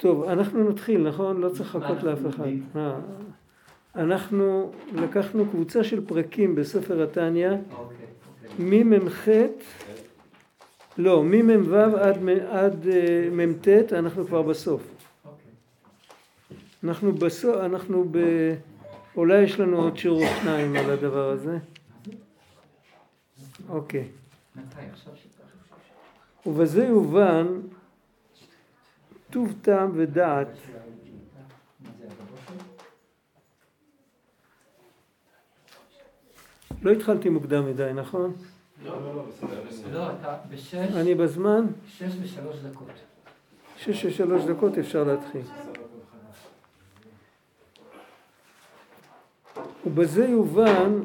טוב, אנחנו נתחיל, נכון? לא צריך לחכות לאף אחד. אה, אנחנו לקחנו קבוצה של פרקים בספר התניא, אוקיי, ממ"ח, לא, ממ"ו עד, עד אה, מ"ט, אנחנו כבר בסוף. אוקיי. אנחנו בסוף, אנחנו ב... אולי יש לנו עוד שיעור או שניים על הדבר הזה. אוקיי. ובזה יובן טוב טעם ודעת? לא התחלתי מוקדם מדי, נכון? לא, אתה בשש, אני בזמן? שש ושלוש דקות. שש ושלוש דקות אפשר להתחיל. ובזה יובן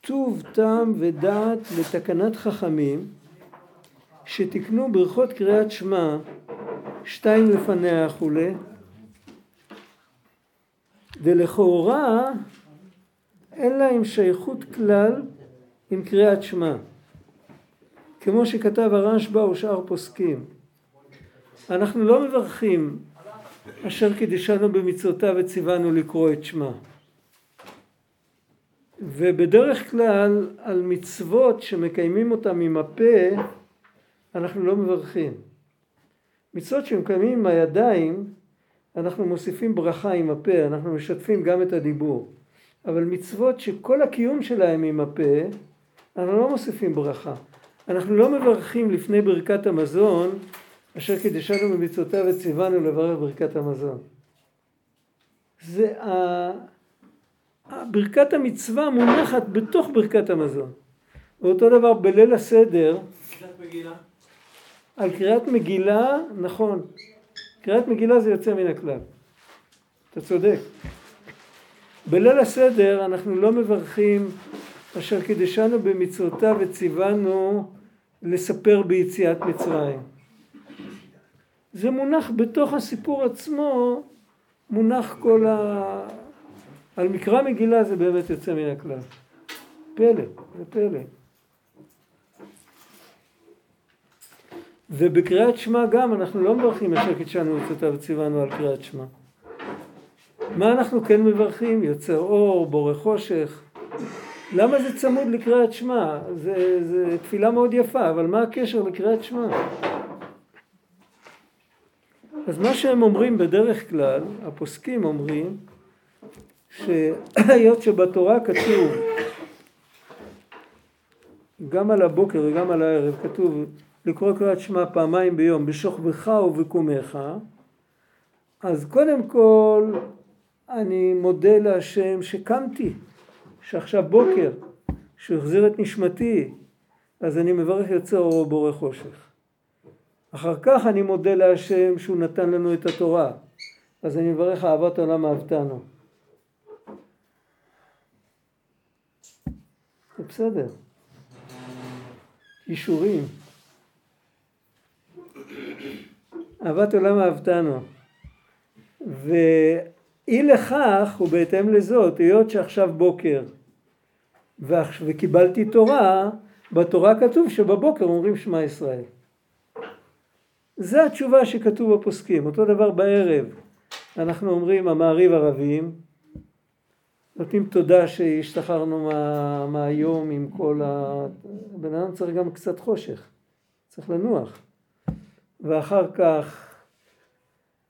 טוב טעם ודעת לתקנת חכמים שתיקנו ברכות קריאת שמע שתיים לפניה וכולי ולכאורה אין להם שייכות כלל עם קריאת שמע כמו שכתב הרשב"א ושאר פוסקים אנחנו לא מברכים אשר קידשנו במצוותיו וציוונו לקרוא את שמה. ובדרך כלל על מצוות שמקיימים אותם עם הפה אנחנו לא מברכים. מצוות שמקיימים עם הידיים אנחנו מוסיפים ברכה עם הפה, אנחנו משתפים גם את הדיבור. אבל מצוות שכל הקיום שלהם עם הפה אנחנו לא מוסיפים ברכה. אנחנו לא מברכים לפני ברכת המזון אשר קידשנו במצוותיו וציוונו לברך ברכת המזון. זה ה... ברכת המצווה מונחת בתוך ברכת המזון. ואותו דבר בליל הסדר, על קריאת מגילה, נכון, קריאת מגילה זה יוצא מן הכלל. אתה צודק. בליל הסדר אנחנו לא מברכים אשר קידשנו במצוותיו וציוונו לספר ביציאת מצרים. זה מונח בתוך הסיפור עצמו, מונח כל ה... על מקרא מגילה זה באמת יוצא מן הכלל. פלא, זה פלא. ובקריאת שמע גם אנחנו לא מברכים אשר קידשנו מצוותיו וציוונו על קריאת שמע. מה אנחנו כן מברכים? יוצר אור, בורא חושך. למה זה צמוד לקריאת שמע? זה, זה תפילה מאוד יפה, אבל מה הקשר לקריאת שמע? אז מה שהם אומרים בדרך כלל, הפוסקים אומרים, שהיות שבתורה כתוב גם על הבוקר וגם על הערב כתוב לקרוא קריאת שמע פעמיים ביום בשוכבך ובקומך אז קודם כל אני מודה להשם שקמתי שעכשיו בוקר שהחזיר את נשמתי אז אני מברך יוצר אור בורא חושך אחר כך אני מודה להשם שהוא נתן לנו את התורה אז אני מברך אהבת עולם אהבתנו זה בסדר. אישורים. אהבת עולם אהבתנו. ואי לכך ובהתאם לזאת, היות שעכשיו בוקר וקיבלתי תורה, בתורה כתוב שבבוקר אומרים שמע ישראל. זה התשובה שכתוב בפוסקים. אותו דבר בערב. אנחנו אומרים המעריב ערבים, נותנים תודה שהשתחררנו מה, מהיום עם כל ה... בן אדם צריך גם קצת חושך, צריך לנוח. ואחר כך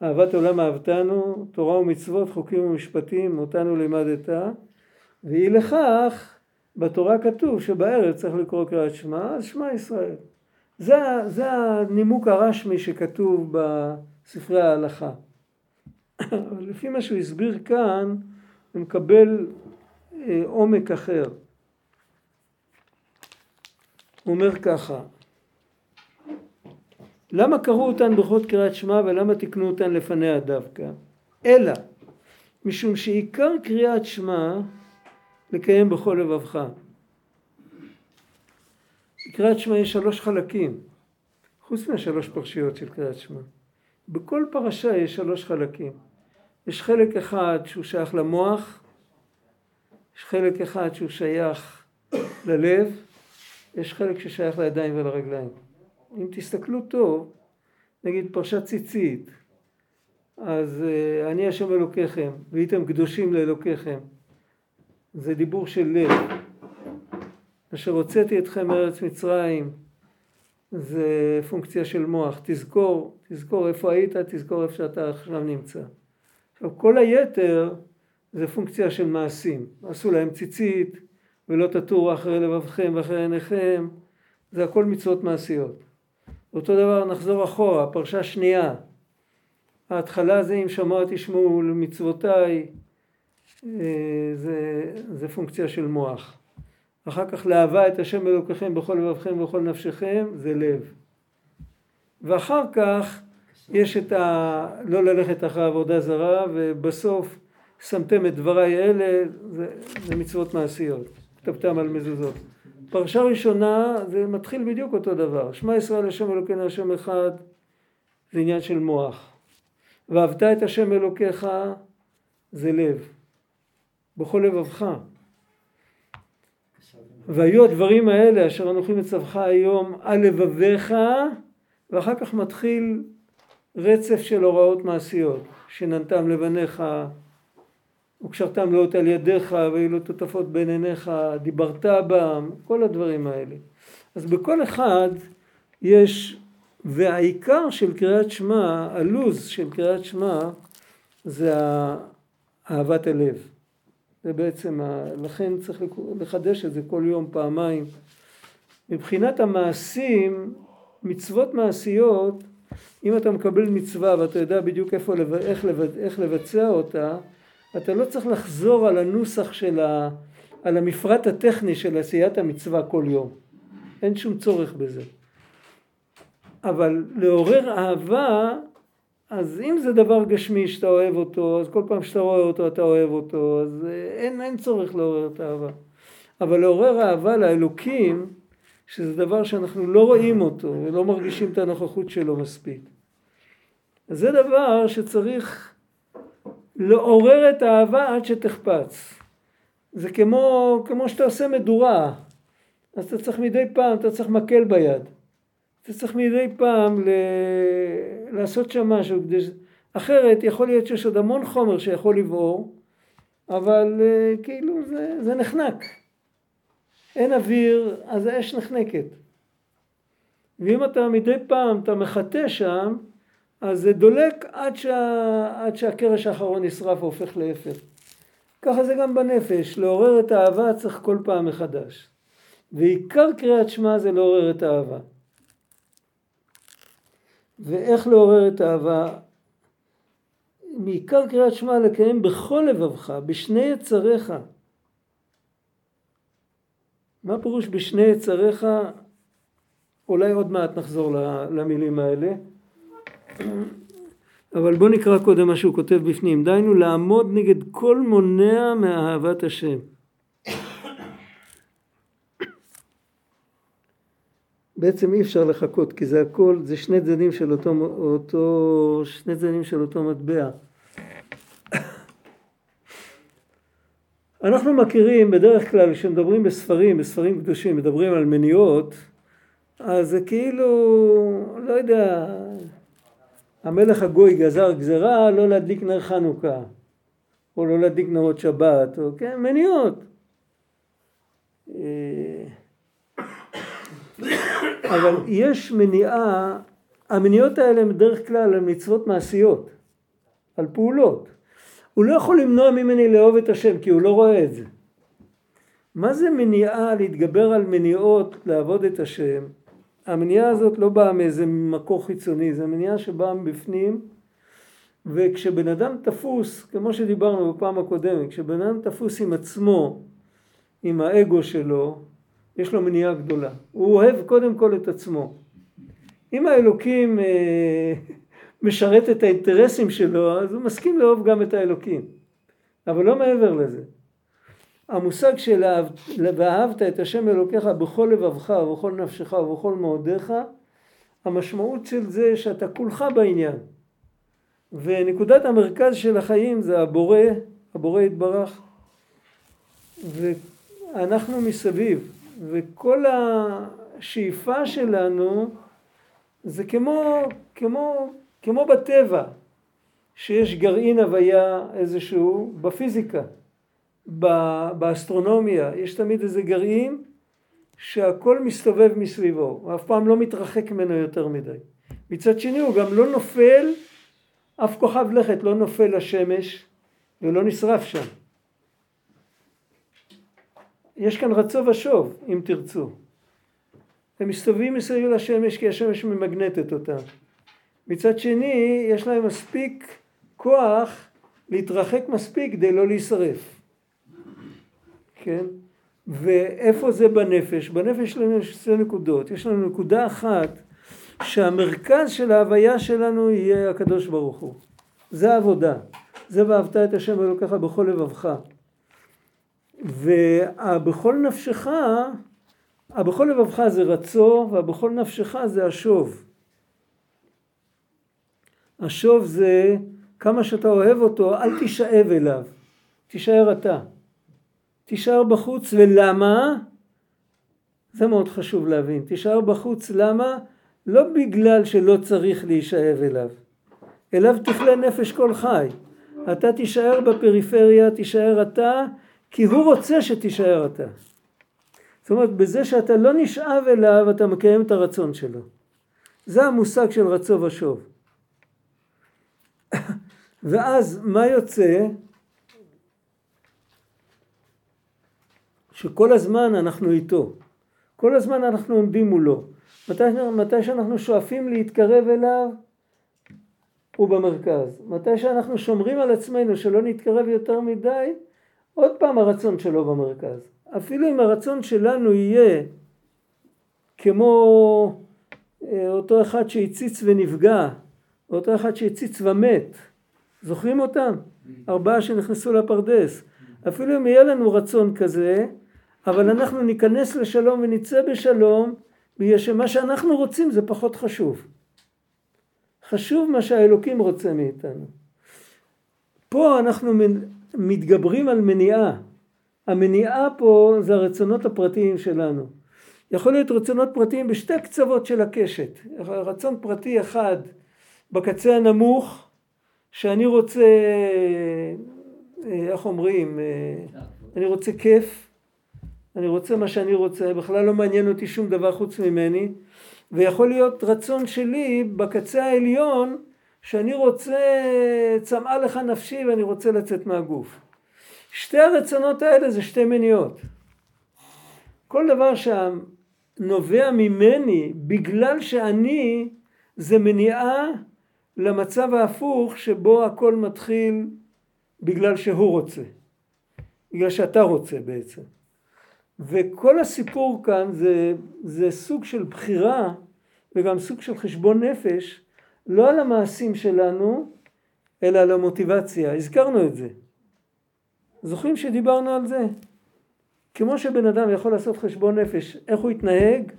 אהבת עולם אהבתנו, תורה ומצוות, חוקים ומשפטים, אותנו לימדת, ואי לכך בתורה כתוב שבערב צריך לקרוא קריאת שמע, אז שמע ישראל. זה, זה הנימוק הרשמי שכתוב בספרי ההלכה. אבל לפי מה שהוא הסביר כאן, ומקבל אה, עומק אחר. הוא אומר ככה, למה קראו אותן ברכות קריאת שמע ולמה תיקנו אותן לפניה דווקא? אלא משום שעיקר קריאת שמע לקיים בכל לבבך. קריאת שמע יש שלוש חלקים, חוץ מהשלוש פרשיות של קריאת שמע. בכל פרשה יש שלוש חלקים. יש חלק אחד שהוא שייך למוח, יש חלק אחד שהוא שייך ללב, יש חלק ששייך לידיים ולרגליים. אם תסתכלו טוב, נגיד פרשת ציצית, אז אה, אני השם אלוקיכם, והייתם קדושים לאלוקיכם. זה דיבור של לב. אשר הוצאתי אתכם מארץ מצרים, זה פונקציה של מוח. תזכור, תזכור איפה היית, תזכור איפה שאתה עכשיו נמצא. עכשיו כל היתר זה פונקציה של מעשים. עשו להם ציצית, ולא תטורו אחרי לבבכם ואחרי עיניכם, זה הכל מצוות מעשיות. אותו דבר נחזור אחורה, פרשה שנייה. ההתחלה זה אם שמוע תשמעו למצוותיי, אה, זה, זה פונקציה של מוח. אחר כך לאהבה את השם אלוקיכם בכל לבבכם ובכל נפשכם, זה לב. ואחר כך יש את ה... לא ללכת אחרי עבודה זרה, ובסוף שמתם את דבריי אלה, זה, זה מצוות מעשיות. כתבתם על מזוזות. פרשה ראשונה זה מתחיל בדיוק אותו דבר. שמע ישראל השם אלוקינו השם אחד, זה עניין של מוח. ואהבת את השם אלוקיך זה לב. בכל לבבך. והיו הדברים האלה אשר אנוכי מצווך היום על לבביך ואחר כך מתחיל רצף של הוראות מעשיות שננתם לבניך וקשרתם לאות על ידיך והיו לו תותפות בין עיניך דיברת בם כל הדברים האלה אז בכל אחד יש והעיקר של קריאת שמע הלוז של קריאת שמע זה אהבת הלב זה בעצם, לכן צריך לחדש את זה כל יום פעמיים. מבחינת המעשים, מצוות מעשיות, אם אתה מקבל מצווה ואתה יודע בדיוק איפה, איך, איך לבצע אותה, אתה לא צריך לחזור על הנוסח של ה... על המפרט הטכני של עשיית המצווה כל יום. אין שום צורך בזה. אבל לעורר אהבה אז אם זה דבר גשמי שאתה אוהב אותו, אז כל פעם שאתה רואה אותו אתה אוהב אותו, אז אה, אין, אין צורך לעורר את האהבה. אבל לעורר אהבה לאלוקים, שזה דבר שאנחנו לא רואים אותו ולא מרגישים את הנוכחות שלו מספיק. אז זה דבר שצריך לעורר את האהבה עד שתחפץ. זה כמו, כמו שאתה עושה מדורה, אז אתה צריך מדי פעם, אתה צריך מקל ביד. אתה צריך מדי פעם ל... לעשות שם משהו, כדי... אחרת יכול להיות שיש עוד המון חומר שיכול לבעור, אבל uh, כאילו זה, זה נחנק. אין אוויר, אז האש נחנקת. ואם אתה מדי פעם, אתה מחטא שם, אז זה דולק עד, שה... עד שהקרש האחרון נשרף והופך לאפר. ככה זה גם בנפש, לעורר את האהבה צריך כל פעם מחדש. ועיקר קריאת שמע זה לעורר את האהבה. ואיך לעורר את האהבה. מעיקר קריאת שמע לקיים בכל לבבך, בשני יצריך. מה פירוש בשני יצריך? אולי עוד מעט נחזור למילים האלה. אבל בוא נקרא קודם מה שהוא כותב בפנים. דהיינו לעמוד נגד כל מונע מאהבת השם. בעצם אי אפשר לחכות כי זה הכל, זה שני צדדים של אותו, אותו שני צדדים של אותו מטבע. אנחנו מכירים בדרך כלל כשמדברים בספרים, בספרים קדושים, מדברים על מניעות, אז זה כאילו, לא יודע, המלך הגוי גזר גזרה לא להדליק נר חנוכה, או לא להדליק נרות שבת, או כן, מניעות. אה, אבל יש מניעה, המניעות האלה הן בדרך כלל על מצוות מעשיות, על פעולות. הוא לא יכול למנוע ממני לאהוב את השם כי הוא לא רואה את זה. מה זה מניעה להתגבר על מניעות לעבוד את השם? המניעה הזאת לא באה מאיזה מקור חיצוני, זו מניעה שבאה מבפנים וכשבן אדם תפוס, כמו שדיברנו בפעם הקודמת, כשבן אדם תפוס עם עצמו, עם האגו שלו, יש לו מניעה גדולה. הוא אוהב קודם כל את עצמו. אם האלוקים אה, משרת את האינטרסים שלו, אז הוא מסכים לאהוב גם את האלוקים. אבל לא מעבר לזה. המושג של ואהבת את השם אלוקיך בכל לבבך ובכל נפשך ובכל מאודיך, המשמעות של זה שאתה כולך בעניין. ונקודת המרכז של החיים זה הבורא, הבורא יתברך, ואנחנו מסביב. וכל השאיפה שלנו זה כמו, כמו, כמו בטבע, שיש גרעין הוויה איזשהו בפיזיקה, באסטרונומיה, יש תמיד איזה גרעין שהכל מסתובב מסביבו, הוא אף פעם לא מתרחק ממנו יותר מדי. מצד שני הוא גם לא נופל, אף כוכב לכת לא נופל לשמש ולא נשרף שם. יש כאן רצו ושוב, אם תרצו. הם מסתובבים מסביב לשמש כי השמש ממגנטת אותם. מצד שני, יש להם מספיק כוח להתרחק מספיק כדי לא להישרף. כן? ואיפה זה בנפש? בנפש שלנו יש שתי נקודות. יש לנו נקודה אחת שהמרכז של ההוויה שלנו יהיה הקדוש ברוך הוא. זה העבודה. זה ואהבת את השם אלוקיך בכל לבבך. והבכל נפשך, הבכל לבבך זה רצו והבכל נפשך זה השוב. השוב זה כמה שאתה אוהב אותו, אל תישאב אליו, תישאר אתה. תישאר בחוץ ולמה? זה מאוד חשוב להבין. תישאר בחוץ למה? לא בגלל שלא צריך להישאב אליו. אליו תכלה נפש כל חי. אתה תישאר בפריפריה, תישאר אתה, כי הוא רוצה שתישאר אתה. זאת אומרת, בזה שאתה לא נשאב אליו, אתה מקיים את הרצון שלו. זה המושג של רצו ושוב. ואז מה יוצא? שכל הזמן אנחנו איתו. כל הזמן אנחנו עומדים מולו. מתי, מתי שאנחנו שואפים להתקרב אליו, הוא במרכז. מתי שאנחנו שומרים על עצמנו שלא נתקרב יותר מדי, עוד פעם הרצון שלו במרכז. אפילו אם הרצון שלנו יהיה כמו אה, אותו אחד שהציץ ונפגע, אותו אחד שהציץ ומת, זוכרים אותם? ארבעה שנכנסו לפרדס. אפילו אם יהיה לנו רצון כזה, אבל אנחנו ניכנס לשלום ונצא בשלום, בגלל שמה שאנחנו רוצים זה פחות חשוב. חשוב מה שהאלוקים רוצה מאיתנו. פה אנחנו מתגברים על מניעה. המניעה פה זה הרצונות הפרטיים שלנו. יכול להיות רצונות פרטיים בשתי קצוות של הקשת. רצון פרטי אחד בקצה הנמוך, שאני רוצה, אה, איך אומרים, אה, אני רוצה כיף, אני רוצה מה שאני רוצה, בכלל לא מעניין אותי שום דבר חוץ ממני, ויכול להיות רצון שלי בקצה העליון, שאני רוצה, צמאה לך נפשי ואני רוצה לצאת מהגוף. שתי הרצונות האלה זה שתי מניעות. כל דבר שנובע ממני בגלל שאני זה מניעה למצב ההפוך שבו הכל מתחיל בגלל שהוא רוצה. בגלל שאתה רוצה בעצם. וכל הסיפור כאן זה, זה סוג של בחירה וגם סוג של חשבון נפש לא על המעשים שלנו אלא על המוטיבציה, הזכרנו את זה. זוכרים שדיברנו על זה? כמו שבן אדם יכול לעשות חשבון נפש איך הוא יתנהג,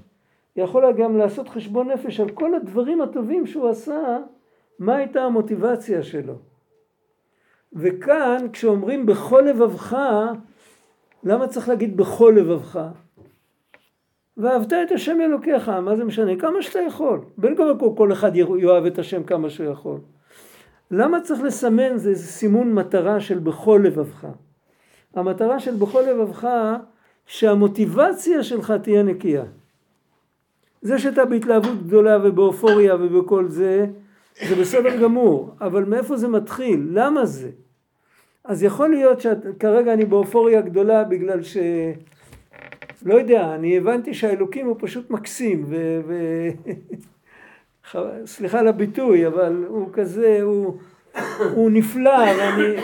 יכול גם לעשות חשבון נפש על כל הדברים הטובים שהוא עשה, מה הייתה המוטיבציה שלו. וכאן כשאומרים בכל לבבך למה צריך להגיד בכל לבבך? ואהבת את השם אלוקיך, מה זה משנה? כמה שאתה יכול. בין כל וכה כל אחד יאהב את השם כמה שהוא יכול. למה צריך לסמן זה סימון מטרה של בכל לבבך? המטרה של בכל לבבך שהמוטיבציה שלך תהיה נקייה. זה שאתה בהתלהבות גדולה ובאופוריה ובכל זה, זה בסדר גמור, אבל מאיפה זה מתחיל? למה זה? אז יכול להיות שכרגע אני באופוריה גדולה בגלל ש... לא יודע, אני הבנתי שהאלוקים הוא פשוט מקסים ו... ו... סליחה על הביטוי, אבל הוא כזה, הוא, הוא נפלא, ואני,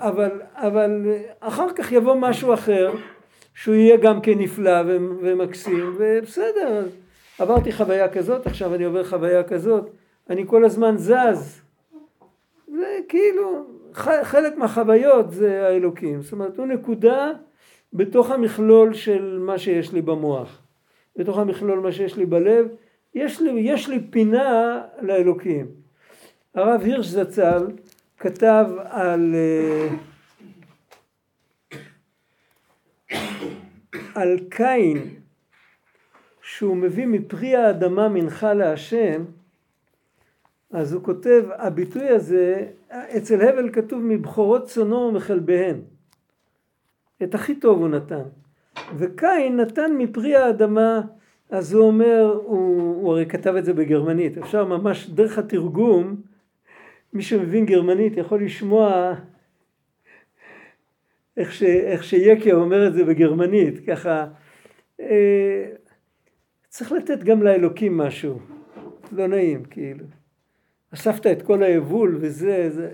אבל, אבל אחר כך יבוא משהו אחר שהוא יהיה גם כן נפלא ומקסים, ובסדר, עברתי חוויה כזאת, עכשיו אני עובר חוויה כזאת, אני כל הזמן זז. זה כאילו, חלק מהחוויות זה האלוקים, זאת אומרת הוא נקודה בתוך המכלול של מה שיש לי במוח, בתוך המכלול מה שיש לי בלב, יש לי, יש לי פינה לאלוקים. הרב הירש זצ"ל כתב על, אה, על קין שהוא מביא מפרי האדמה מנחה להשם אז הוא כותב, הביטוי הזה, אצל הבל כתוב מבכורות צונו ומכלביהן. את הכי טוב הוא נתן. וקין נתן מפרי האדמה, אז הוא אומר, הוא, הוא הרי כתב את זה בגרמנית, אפשר ממש דרך התרגום, מי שמבין גרמנית יכול לשמוע איך, ש, איך שיקה אומר את זה בגרמנית, ככה, אה, צריך לתת גם לאלוקים משהו, לא נעים כאילו. אספת את כל היבול וזה, זה,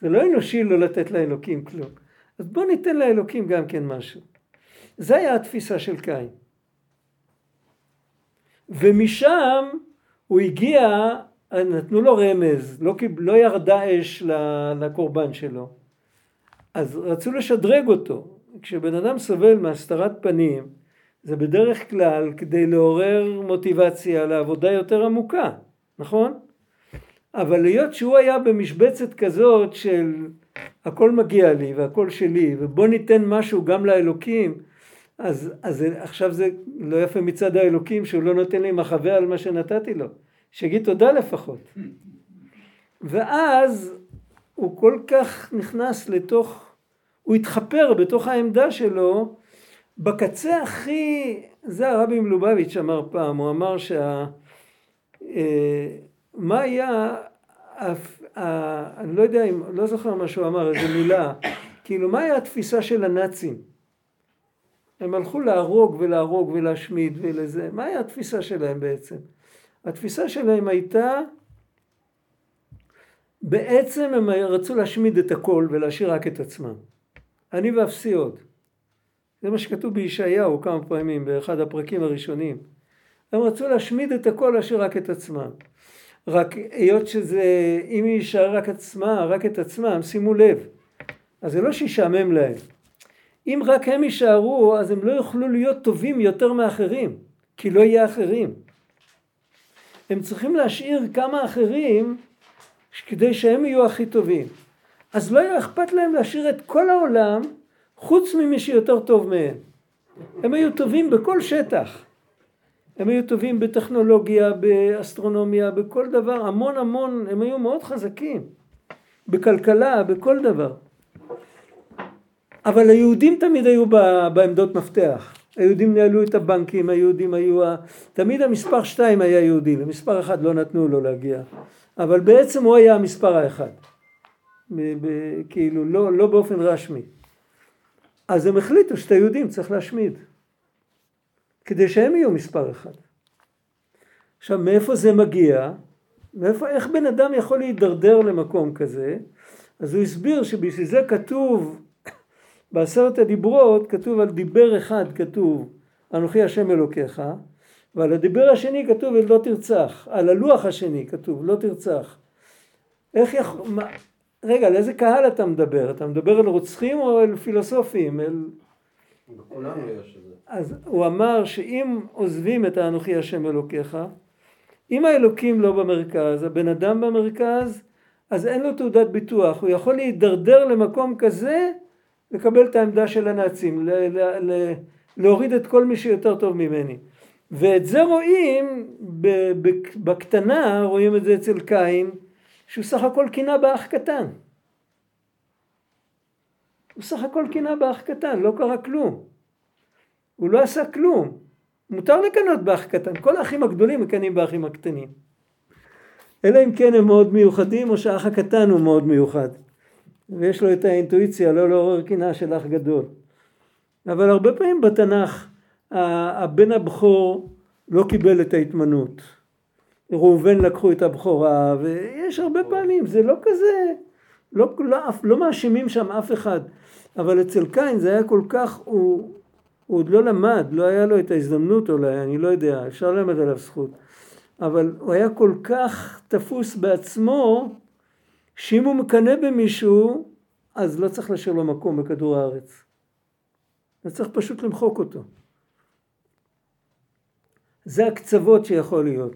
זה לא אנושי לא לתת לאלוקים כלום. אז בוא ניתן לאלוקים גם כן משהו. זה היה התפיסה של קין. ומשם הוא הגיע, נתנו לו רמז, לא, לא ירדה אש לקורבן שלו. אז רצו לשדרג אותו. כשבן אדם סובל מהסתרת פנים, זה בדרך כלל כדי לעורר מוטיבציה לעבודה יותר עמוקה, נכון? אבל להיות שהוא היה במשבצת כזאת של הכל מגיע לי והכל שלי ובוא ניתן משהו גם לאלוקים אז, אז עכשיו זה לא יפה מצד האלוקים שהוא לא נותן לי מחווה על מה שנתתי לו. שיגיד תודה לפחות. ואז הוא כל כך נכנס לתוך הוא התחפר בתוך העמדה שלו. בקצה הכי זה הרבי מלובביץ' אמר פעם הוא אמר שה אה, מה היה, אני לא יודע אם, לא זוכר מה שהוא אמר, איזה מילה, כאילו מה היה התפיסה של הנאצים? הם הלכו להרוג ולהרוג ולהשמיד ולזה, מה היה התפיסה שלהם בעצם? התפיסה שלהם הייתה, בעצם הם רצו להשמיד את הכל ולהשאיר רק את עצמם. אני ואפסי עוד. זה מה שכתוב בישעיהו כמה פעמים באחד הפרקים הראשונים. הם רצו להשמיד את הכל, להשאיר רק את עצמם. רק היות שזה, אם היא יישאר רק עצמה, רק את עצמם, שימו לב, אז זה לא שישעמם להם. אם רק הם יישארו, אז הם לא יוכלו להיות טובים יותר מאחרים, כי לא יהיה אחרים. הם צריכים להשאיר כמה אחרים כדי שהם יהיו הכי טובים. אז לא היה אכפת להם להשאיר את כל העולם חוץ ממי שיותר טוב מהם. הם היו טובים בכל שטח. הם היו טובים בטכנולוגיה, באסטרונומיה, בכל דבר, המון המון, הם היו מאוד חזקים. בכלכלה, בכל דבר. אבל היהודים תמיד היו בעמדות מפתח. היהודים ניהלו את הבנקים, היהודים היו... תמיד המספר שתיים היה יהודי, למספר אחד לא נתנו לו להגיע. אבל בעצם הוא היה המספר האחד. כאילו, לא, לא באופן רשמי. אז הם החליטו שאת היהודים צריך להשמיד. כדי שהם יהיו מספר אחד. עכשיו מאיפה זה מגיע? מאיפה, איך בן אדם יכול להידרדר למקום כזה? אז הוא הסביר שבשביל זה כתוב בעשרת הדיברות כתוב על דיבר אחד כתוב אנוכי השם אלוקיך ועל הדיבר השני כתוב לא תרצח על הלוח השני כתוב לא תרצח איך יכול מה, רגע על איזה קהל אתה מדבר אתה מדבר על רוצחים או על פילוסופים אל... בכולנו יש את זה אז הוא אמר שאם עוזבים את האנוכי השם אלוקיך, אם האלוקים לא במרכז, הבן אדם במרכז, אז אין לו תעודת ביטוח, הוא יכול להידרדר למקום כזה, לקבל את העמדה של הנאצים, ל- ל- ל- להוריד את כל מי שיותר טוב ממני. ואת זה רואים בקטנה, רואים את זה אצל קין, שהוא סך הכל קינה באח קטן. הוא סך הכל קינה באח קטן, לא קרה כלום. הוא לא עשה כלום. מותר לקנות באח קטן, כל האחים הגדולים מקנאים באחים הקטנים. אלא אם כן הם מאוד מיוחדים או שהאח הקטן הוא מאוד מיוחד. ויש לו את האינטואיציה לא לעורר קנאה של אח גדול. אבל הרבה פעמים בתנ"ך הבן הבכור לא קיבל את ההתמנות. ראובן לקחו את הבכורה ויש הרבה פעמים זה לא כזה לא, לא, לא מאשימים שם אף אחד אבל אצל קין זה היה כל כך הוא הוא עוד לא למד, לא היה לו את ההזדמנות אולי, אני לא יודע, אפשר ללמד עליו זכות. אבל הוא היה כל כך תפוס בעצמו, שאם הוא מקנא במישהו, אז לא צריך להשאיר לו מקום בכדור הארץ. זה צריך פשוט למחוק אותו. זה הקצוות שיכול להיות.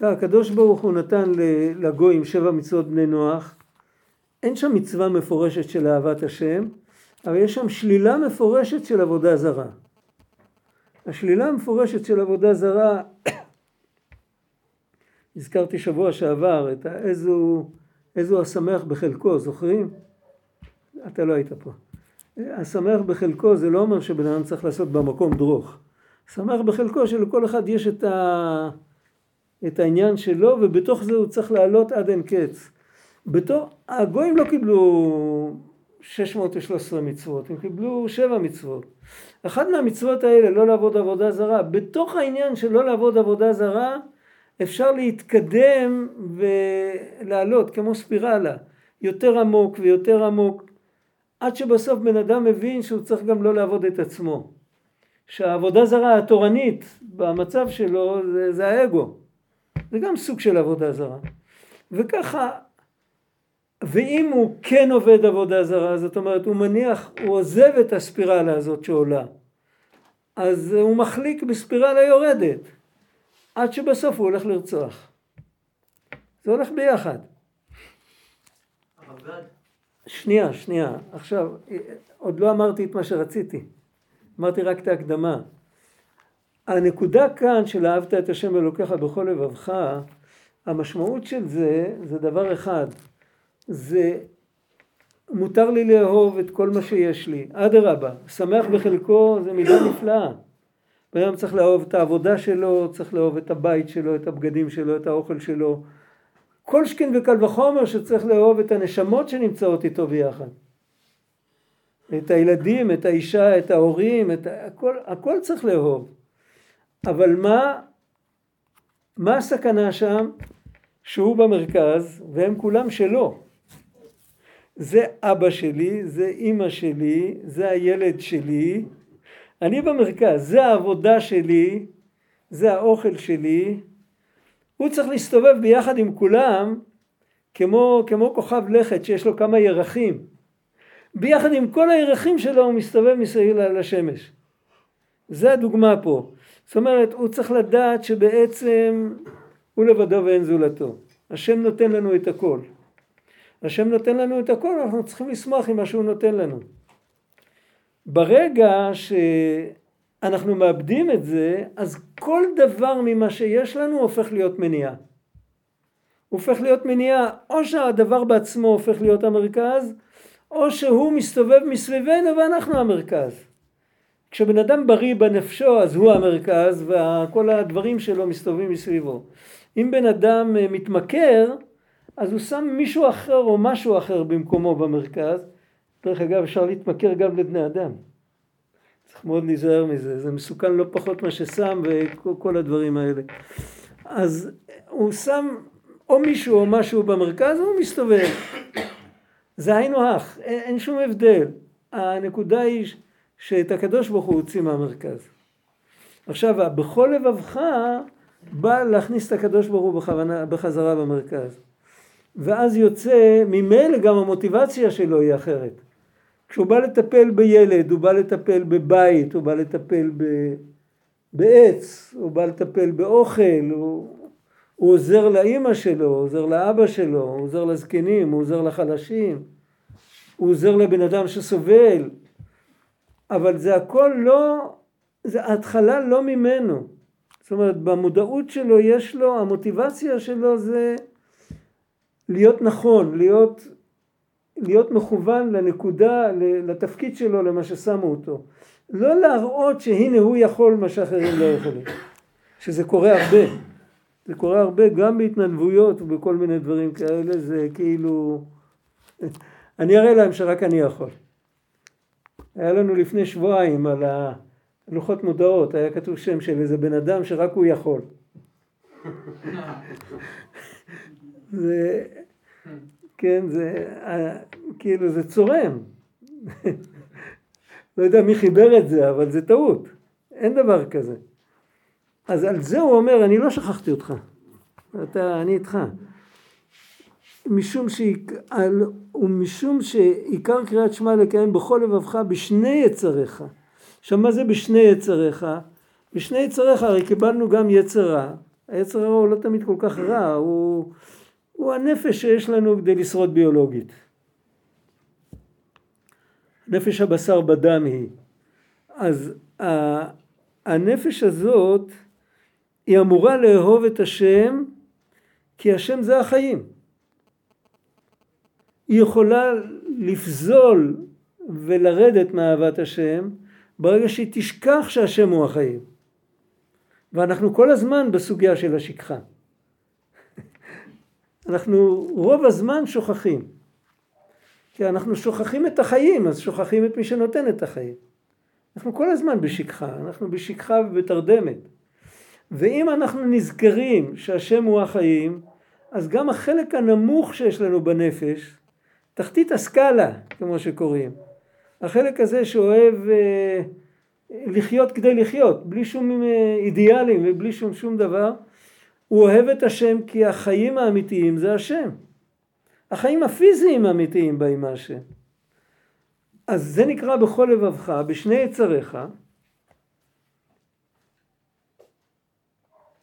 הקדוש ברוך הוא נתן לגויים שבע מצוות בני נוח, אין שם מצווה מפורשת של אהבת השם, אבל יש שם שלילה מפורשת של עבודה זרה. השלילה המפורשת של עבודה זרה הזכרתי שבוע שעבר את איזו, איזו השמח בחלקו, זוכרים? אתה לא היית פה. השמח בחלקו זה לא אומר שבן אדם צריך לעשות במקום דרוך. שמח בחלקו שלכל אחד יש את, ה... את העניין שלו ובתוך זה הוא צריך לעלות עד אין קץ. בתור, הגויים לא קיבלו 613 מצוות, הם קיבלו 7 מצוות. אחת מהמצוות האלה, לא לעבוד עבודה זרה, בתוך העניין של לא לעבוד עבודה זרה, אפשר להתקדם ולעלות כמו ספירלה, יותר עמוק ויותר עמוק, עד שבסוף בן אדם מבין שהוא צריך גם לא לעבוד את עצמו. שהעבודה זרה התורנית במצב שלו זה, זה האגו. זה גם סוג של עבודה זרה. וככה, ואם הוא כן עובד עבודה זרה, זאת אומרת הוא מניח, הוא עוזב את הספירלה הזאת שעולה, אז הוא מחליק בספירלה יורדת, עד שבסוף הוא הולך לרצוח. זה הולך ביחד. שנייה, שנייה. עכשיו, עוד לא אמרתי את מה שרציתי. אמרתי רק את ההקדמה. הנקודה כאן של אהבת את השם אלוקיך בכל לבבך, המשמעות של זה, זה דבר אחד. זה מותר לי לאהוב את כל מה שיש לי. אדרבה, שמח בחלקו זה מידה נפלאה. בן אדם צריך לאהוב את העבודה שלו, צריך לאהוב את הבית שלו, את הבגדים שלו, את האוכל שלו. כל שכן וקל וחומר שצריך לאהוב את הנשמות שנמצאות איתו ביחד. את הילדים, את האישה, את ההורים, את הכל, הכל צריך לאהוב. אבל מה, מה הסכנה שם? שהוא במרכז והם כולם שלו. זה אבא שלי, זה אימא שלי, זה הילד שלי, אני במרכז, זה העבודה שלי, זה האוכל שלי, הוא צריך להסתובב ביחד עם כולם כמו, כמו כוכב לכת שיש לו כמה ירחים. ביחד עם כל הירחים שלו הוא מסתובב מסביב לשמש. זה הדוגמה פה. זאת אומרת, הוא צריך לדעת שבעצם הוא לבדו ואין זולתו. השם נותן לנו את הכל. השם נותן לנו את הכל, אנחנו צריכים לשמוח עם מה שהוא נותן לנו. ברגע שאנחנו מאבדים את זה, אז כל דבר ממה שיש לנו הופך להיות מניעה. הופך להיות מניעה, או שהדבר בעצמו הופך להיות המרכז, או שהוא מסתובב מסביבנו ואנחנו המרכז. כשבן אדם בריא בנפשו אז הוא המרכז וכל הדברים שלו מסתובבים מסביבו. אם בן אדם אה, מתמכר אז הוא שם מישהו אחר או משהו אחר במקומו במרכז. דרך אגב אפשר להתמכר גם לבני אדם. צריך מאוד להיזהר מזה, זה מסוכן לא פחות מה שסם וכל הדברים האלה. אז הוא שם או מישהו או משהו במרכז והוא מסתובב. זה היינו הך, אין, שום הבדל. הנקודה היא שאת הקדוש ברוך הוא הוציא מהמרכז. עכשיו, בכל לבבך בא להכניס את הקדוש ברוך הוא בחזרה במרכז. ואז יוצא, ממילא גם המוטיבציה שלו היא אחרת. כשהוא בא לטפל בילד, הוא בא לטפל בבית, הוא בא לטפל ב... בעץ, הוא בא לטפל באוכל, הוא, הוא עוזר לאימא שלו, הוא עוזר לאבא שלו, הוא עוזר לזקנים, הוא עוזר לחלשים, הוא עוזר לבן אדם שסובל, אבל זה הכל לא, זה ההתחלה לא ממנו. זאת אומרת, במודעות שלו יש לו, המוטיבציה שלו זה להיות נכון, להיות, להיות מכוון לנקודה, לתפקיד שלו, למה ששמו אותו. לא להראות שהנה הוא יכול מה שאחרים לא יכולים. שזה קורה הרבה. זה קורה הרבה גם בהתנדבויות ובכל מיני דברים כאלה, זה כאילו... אני אראה להם שרק אני יכול. היה לנו לפני שבועיים על הלוחות מודעות, היה כתוב שם של איזה בן אדם שרק הוא יכול. זה, כן, זה, כאילו זה צורם. לא יודע מי חיבר את זה, אבל זה טעות. אין דבר כזה. אז על זה הוא אומר, אני לא שכחתי אותך. אתה, אני איתך. משום, שעיק, ומשום שעיקר קריאת שמע לקיים בכל לבבך בשני יצריך. עכשיו מה זה בשני יצריך? בשני יצריך הרי קיבלנו גם יצר רע. היצר רע הוא לא תמיד כל כך רע, הוא, הוא הנפש שיש לנו כדי לשרוד ביולוגית. נפש הבשר בדם היא. אז הנפש הזאת היא אמורה לאהוב את השם כי השם זה החיים. היא יכולה לפזול ולרדת מאהבת השם ברגע שהיא תשכח שהשם הוא החיים. ואנחנו כל הזמן בסוגיה של השכחה. אנחנו רוב הזמן שוכחים. כי אנחנו שוכחים את החיים, אז שוכחים את מי שנותן את החיים. אנחנו כל הזמן בשכחה, אנחנו בשכחה ובתרדמת. ואם אנחנו נזכרים שהשם הוא החיים, אז גם החלק הנמוך שיש לנו בנפש, תחתית הסקאלה, כמו שקוראים, החלק הזה שאוהב אה, לחיות כדי לחיות, בלי שום אה, אידיאלים ובלי שום שום דבר, הוא אוהב את השם כי החיים האמיתיים זה השם. החיים הפיזיים האמיתיים באים מהשם. אז זה נקרא בכל לבבך, בשני יצריך.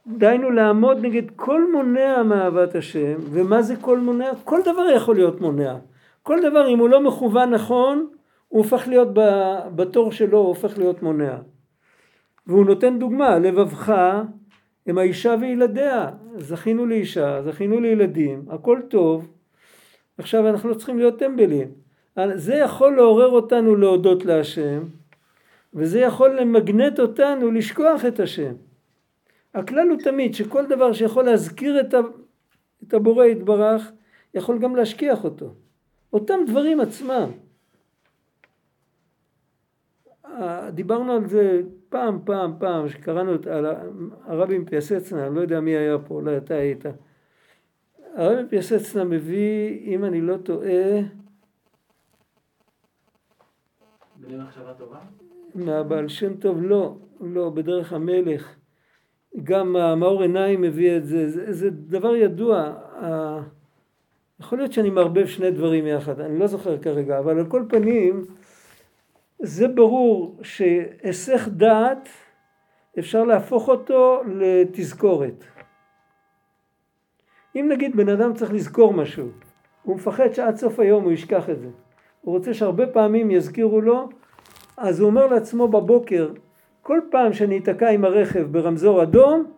דהיינו לעמוד נגד כל מונע מאהבת השם, ומה זה כל מונע? כל דבר יכול להיות מונע. כל דבר אם הוא לא מכוון נכון, הוא הופך להיות בתור שלו, הוא הופך להיות מונע. והוא נותן דוגמה, לבבך הם האישה וילדיה, זכינו לאישה, זכינו לילדים, הכל טוב, עכשיו אנחנו לא צריכים להיות טמבלים. זה יכול לעורר אותנו להודות להשם, וזה יכול למגנט אותנו לשכוח את השם. הכלל הוא תמיד שכל דבר שיכול להזכיר את הבורא יתברך, יכול גם להשכיח אותו. אותם דברים עצמם. דיברנו על זה פעם, פעם, פעם, שקראנו את הרבי מפייסצנה, אני לא יודע מי היה פה, אולי אתה היית. הרבי מפייסצנה מביא, אם אני לא טועה? מהבעל שם טוב לא, לא, בדרך המלך. גם המאור עיניים מביא את זה, זה, זה דבר ידוע. יכול להיות שאני מערבב שני דברים יחד, אני לא זוכר כרגע, אבל על כל פנים זה ברור שהיסח דעת אפשר להפוך אותו לתזכורת. אם נגיד בן אדם צריך לזכור משהו, הוא מפחד שעד סוף היום הוא ישכח את זה. הוא רוצה שהרבה פעמים יזכירו לו, אז הוא אומר לעצמו בבוקר, כל פעם שאני אתקע עם הרכב ברמזור אדום,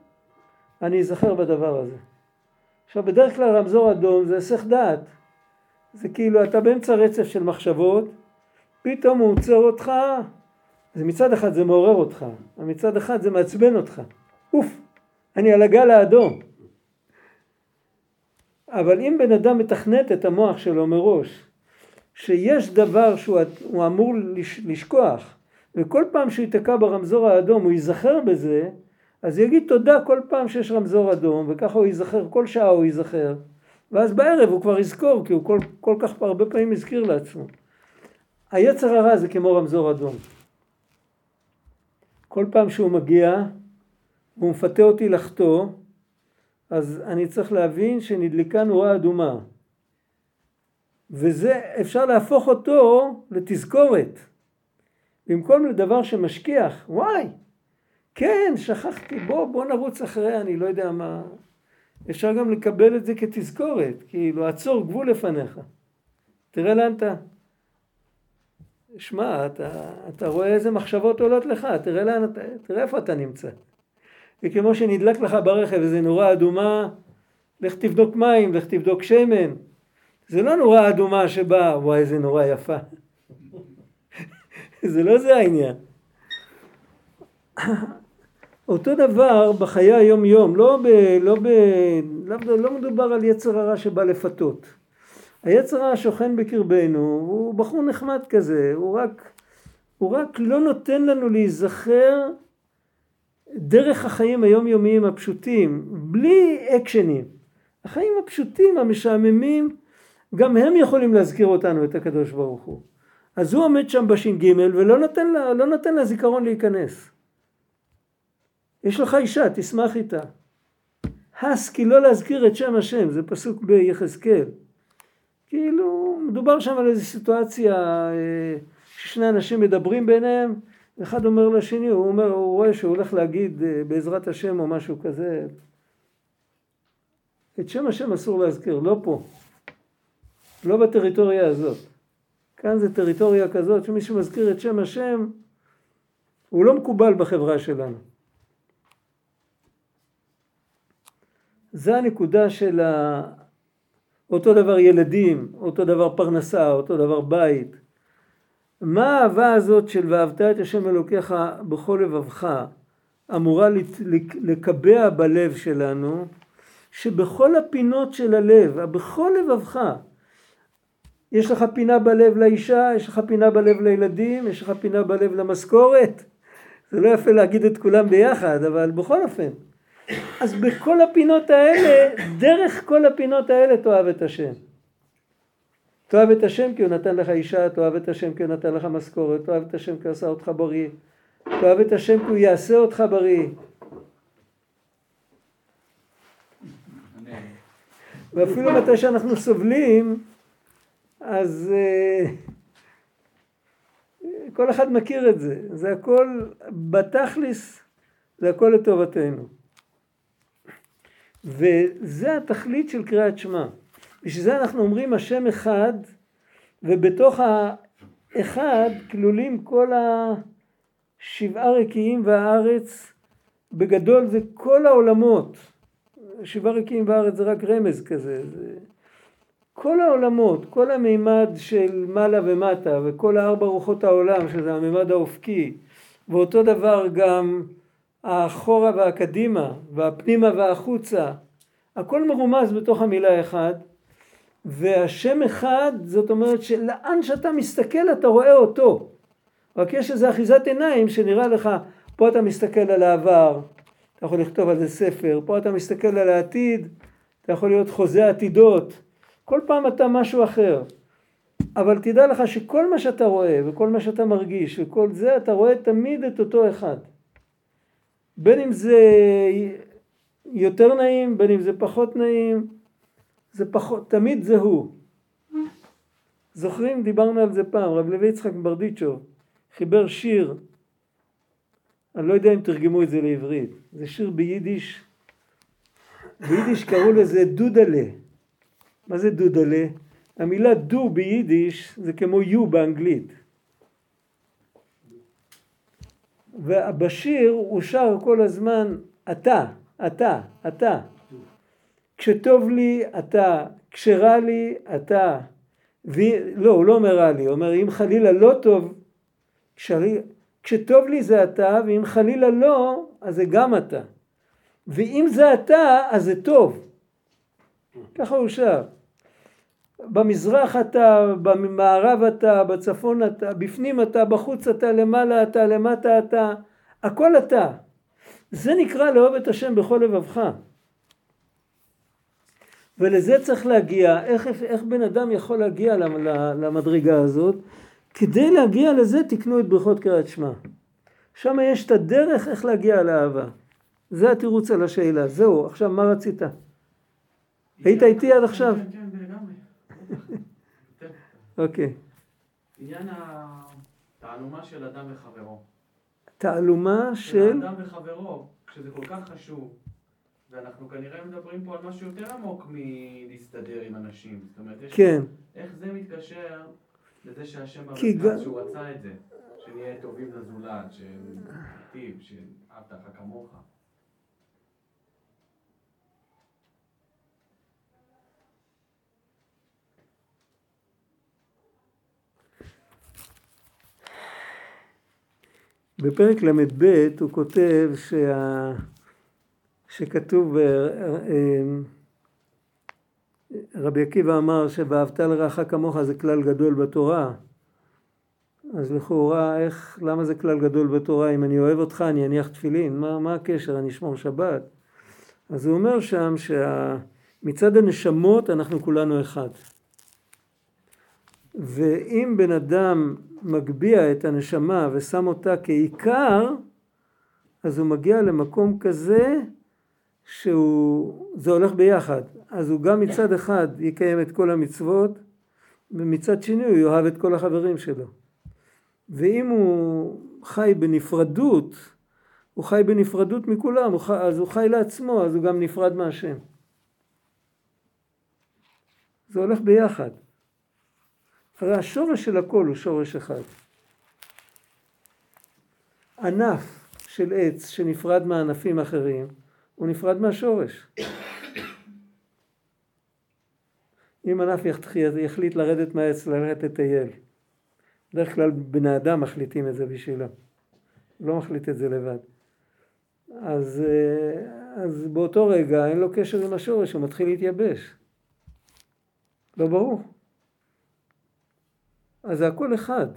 אני אזכר בדבר הזה. עכשיו בדרך כלל רמזור אדום זה היסח דעת. זה כאילו אתה באמצע רצף של מחשבות, פתאום הוא עוצר אותך, זה מצד אחד זה מעורר אותך, מצד אחד זה מעצבן אותך. אוף, אני על הגל האדום. אבל אם בן אדם מתכנת את המוח שלו מראש, שיש דבר שהוא אמור לשכוח, וכל פעם שהוא ייתקע ברמזור האדום הוא ייזכר בזה, אז יגיד תודה כל פעם שיש רמזור אדום, וככה הוא ייזכר, כל שעה הוא ייזכר, ואז בערב הוא כבר יזכור, כי הוא כל, כל כך הרבה פעמים הזכיר לעצמו. היצר הרע זה כמו רמזור אדום. כל פעם שהוא מגיע, והוא מפתה אותי לחטוא, אז אני צריך להבין שנדלקה נורה אדומה. וזה, אפשר להפוך אותו לתזכורת. במקום לדבר שמשכיח, וואי, כן, שכחתי, בוא, בוא נרוץ אחרי, אני לא יודע מה. אפשר גם לקבל את זה כתזכורת, כאילו, עצור גבול לפניך. תראה לאן אתה. שמע, אתה, אתה רואה איזה מחשבות עולות לך, תראה לאן תראה איפה אתה נמצא. וכמו שנדלק לך ברכב איזה נורה אדומה, לך תבדוק מים, לך תבדוק שמן. זה לא נורה אדומה שבאה, וואי איזה נורה יפה. זה לא זה העניין. אותו דבר בחיי היום יום, לא, ב, לא, ב, לא, לא מדובר על יצר הרע שבא לפתות. היצר הרע שוכן בקרבנו, הוא בחור נחמד כזה, הוא רק, הוא רק לא נותן לנו להיזכר דרך החיים היומיומיים הפשוטים, בלי אקשנים. החיים הפשוטים, המשעממים, גם הם יכולים להזכיר אותנו, את הקדוש ברוך הוא. אז הוא עומד שם בש"ג ולא נותן לה, לא נותן לה זיכרון להיכנס. יש לך אישה, תשמח איתה. הס כי לא להזכיר את שם השם, זה פסוק ביחזקאל. כאילו, מדובר שם על איזו סיטואציה אה, ששני אנשים מדברים ביניהם, אחד אומר לשני, הוא אומר, הוא רואה שהוא הולך להגיד אה, בעזרת השם או משהו כזה. את שם השם אסור להזכיר, לא פה. לא בטריטוריה הזאת. כאן זה טריטוריה כזאת שמי שמזכיר את שם השם הוא לא מקובל בחברה שלנו. זה הנקודה של. אותו דבר ילדים, אותו דבר פרנסה, אותו דבר בית. מה האהבה הזאת של ואהבת את השם אלוקיך בכל לבבך אמורה לקבע בלב שלנו, שבכל הפינות של הלב, בכל לבבך, יש לך פינה בלב לאישה, יש לך פינה בלב לילדים, יש לך פינה בלב למשכורת. זה לא יפה להגיד את כולם ביחד, אבל בכל אופן. אז בכל הפינות האלה, דרך כל הפינות האלה תאהב את השם. תאהב את השם כי הוא נתן לך אישה, תאהב את השם כי הוא נתן לך משכורת, תאהב את השם כי הוא עשה אותך בריא, תאהב את השם כי הוא יעשה אותך בריא. ואפילו מתי שאנחנו סובלים, אז uh, כל אחד מכיר את זה, זה הכל בתכלס, זה הכל לטובתנו. וזה התכלית של קריאת שמע. בשביל זה אנחנו אומרים השם אחד, ובתוך האחד כלולים כל השבעה רקיעים והארץ, בגדול זה כל העולמות. שבעה רקיעים והארץ זה רק רמז כזה. זה... כל העולמות, כל המימד של מעלה ומטה וכל הארבע רוחות העולם שזה המימד האופקי ואותו דבר גם האחורה והקדימה והפנימה והחוצה הכל מרומז בתוך המילה אחד והשם אחד זאת אומרת שלאן שאתה מסתכל אתה רואה אותו. רק יש איזה אחיזת עיניים שנראה לך פה אתה מסתכל על העבר אתה יכול לכתוב על זה ספר פה אתה מסתכל על העתיד אתה יכול להיות חוזה עתידות כל פעם אתה משהו אחר. אבל תדע לך שכל מה שאתה רואה וכל מה שאתה מרגיש וכל זה אתה רואה תמיד את אותו אחד בין אם זה יותר נעים בין אם זה פחות נעים זה פחות, תמיד זה הוא. זוכרים? דיברנו על זה פעם, רב לוי יצחק ברדיצ'וב חיבר שיר, אני לא יודע אם תרגמו את זה לעברית, זה שיר ביידיש, ביידיש קראו לזה דודלה. מה זה דודלה? המילה דו ביידיש זה כמו יו באנגלית. ובשיר הוא שר כל הזמן אתה, אתה, אתה. כשטוב לי אתה, כשרע לי אתה. ו... לא, הוא לא אומר רע לי, הוא אומר אם חלילה לא טוב, כשרי... כשטוב לי זה אתה, ואם חלילה לא, אז זה גם אתה. ואם זה אתה, אז זה טוב. ככה הוא שר. במזרח אתה, במערב אתה, בצפון אתה, בפנים אתה, בחוץ אתה, למעלה אתה, למטה אתה, הכל אתה. זה נקרא לאהוב את השם בכל לבבך. ולזה צריך להגיע, איך, איך בן אדם יכול להגיע למדרגה הזאת? כדי להגיע לזה תקנו את ברכות קריאת שמע. שם יש את הדרך איך להגיע לאהבה. זה התירוץ על השאלה. זהו, עכשיו מה רצית? היית איתי עד עכשיו? אוקיי. עניין התעלומה של אדם וחברו. תעלומה של... אדם וחברו, כשזה כל כך חשוב. ואנחנו כנראה מדברים פה על משהו יותר עמוק מלהסתדר עם אנשים. זאת אומרת, יש כן. איך זה מתקשר לזה שהשם במרכז, שהוא רצה את זה, שנהיה טובים לזולת, שטיב, שאהבת כמוך. בפרק ל"ב הוא כותב שה... שכתוב, אה, אה, רבי עקיבא אמר שבאהבת לרעך כמוך זה כלל גדול בתורה. אז לכאורה, איך, למה זה כלל גדול בתורה? אם אני אוהב אותך אני אניח תפילין, מה, מה הקשר? אני אשמור שבת. אז הוא אומר שם שמצד הנשמות אנחנו כולנו אחד. ואם בן אדם מגביה את הנשמה ושם אותה כעיקר, אז הוא מגיע למקום כזה שהוא, זה הולך ביחד. אז הוא גם מצד אחד יקיים את כל המצוות, ומצד שני הוא יאהב את כל החברים שלו. ואם הוא חי בנפרדות, הוא חי בנפרדות מכולם, הוא חי, אז הוא חי לעצמו, אז הוא גם נפרד מהשם. זה הולך ביחד. הרי השורש של הכל הוא שורש אחד. ענף של עץ שנפרד מענפים אחרים, הוא נפרד מהשורש. אם ענף יח- יחליט לרדת מהעץ ללכת לטייל. בדרך כלל בני אדם מחליטים את זה בשבילו. הוא לא מחליט את זה לבד. אז, אה, אז באותו רגע אין לו קשר עם השורש, הוא מתחיל להתייבש. לא ברור. אז זה הכל אחד.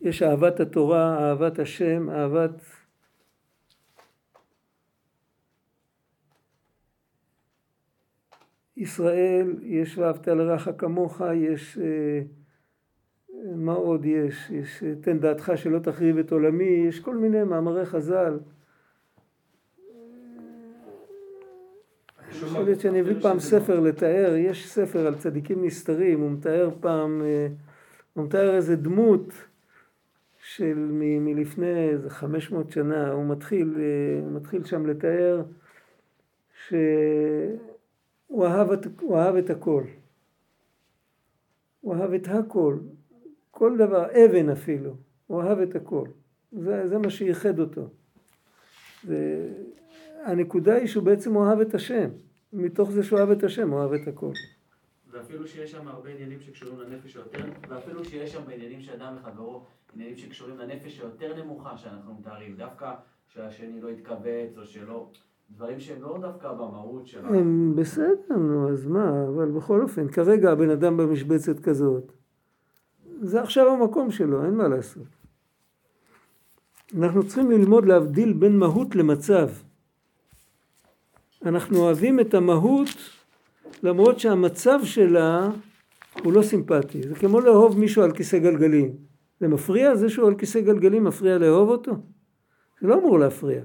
יש אהבת התורה, אהבת השם, אהבת... ישראל, יש ואהבת לרעך כמוך, יש... אה, מה עוד יש? יש אה, תן דעתך שלא תחריב את עולמי, יש כל מיני מאמרי חז"ל. יכול להיות שאני אביא פעם ספר לתאר, יש ספר על צדיקים נסתרים, הוא מתאר פעם, אה, הוא מתאר איזה דמות של מ- מלפני איזה 500 שנה, הוא מתחיל, אה, הוא מתחיל שם לתאר שהוא אהב, את- הוא אהב את הכל. הוא אהב את הכל, כל דבר, אבן אפילו, הוא אהב את הכל. זה, זה מה שייחד אותו. זה, הנקודה היא שהוא בעצם אוהב את השם. מתוך זה שהוא אוהב את השם, הוא אוהב את הכל. ואפילו שיש שם הרבה עניינים שקשורים לנפש היותר, ואפילו שיש שם בעניינים שאדם וחברו, עניינים שקשורים לנפש היותר נמוכה שאנחנו מתארים, דווקא שהשני לא יתכווץ או שלא, דברים שהם לא דווקא במהות של ה... הם בסדר, נו, אז מה, אבל בכל אופן, כרגע הבן אדם במשבצת כזאת, זה עכשיו המקום שלו, אין מה לעשות. אנחנו צריכים ללמוד להבדיל בין מהות למצב. אנחנו אוהבים את המהות למרות שהמצב שלה הוא לא סימפטי. זה כמו לאהוב מישהו על כיסא גלגלים. זה מפריע? זה שהוא על כיסא גלגלים מפריע לאהוב אותו? זה לא אמור להפריע.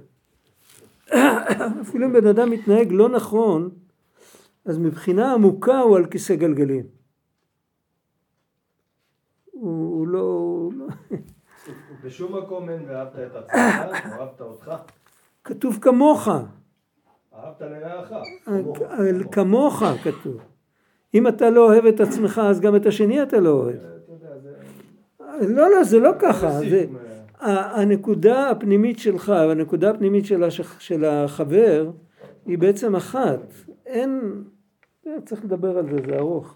אפילו אם בן אדם מתנהג לא נכון, אז מבחינה עמוקה הוא על כיסא גלגלים. הוא, הוא לא... לא... בשום מקום אין ואהבת את עצמך, אהבת אותך, כתוב כמוך, אהבת לרעך. כמוך כתוב. אם אתה לא אוהב את עצמך, אז גם את השני אתה לא אוהב. זה... לא, לא, זה לא ככה. זה, אה, הנקודה הפנימית שלך והנקודה הפנימית של, החבר היא בעצם אחת. אין... אה, צריך לדבר על זה, זה ארוך.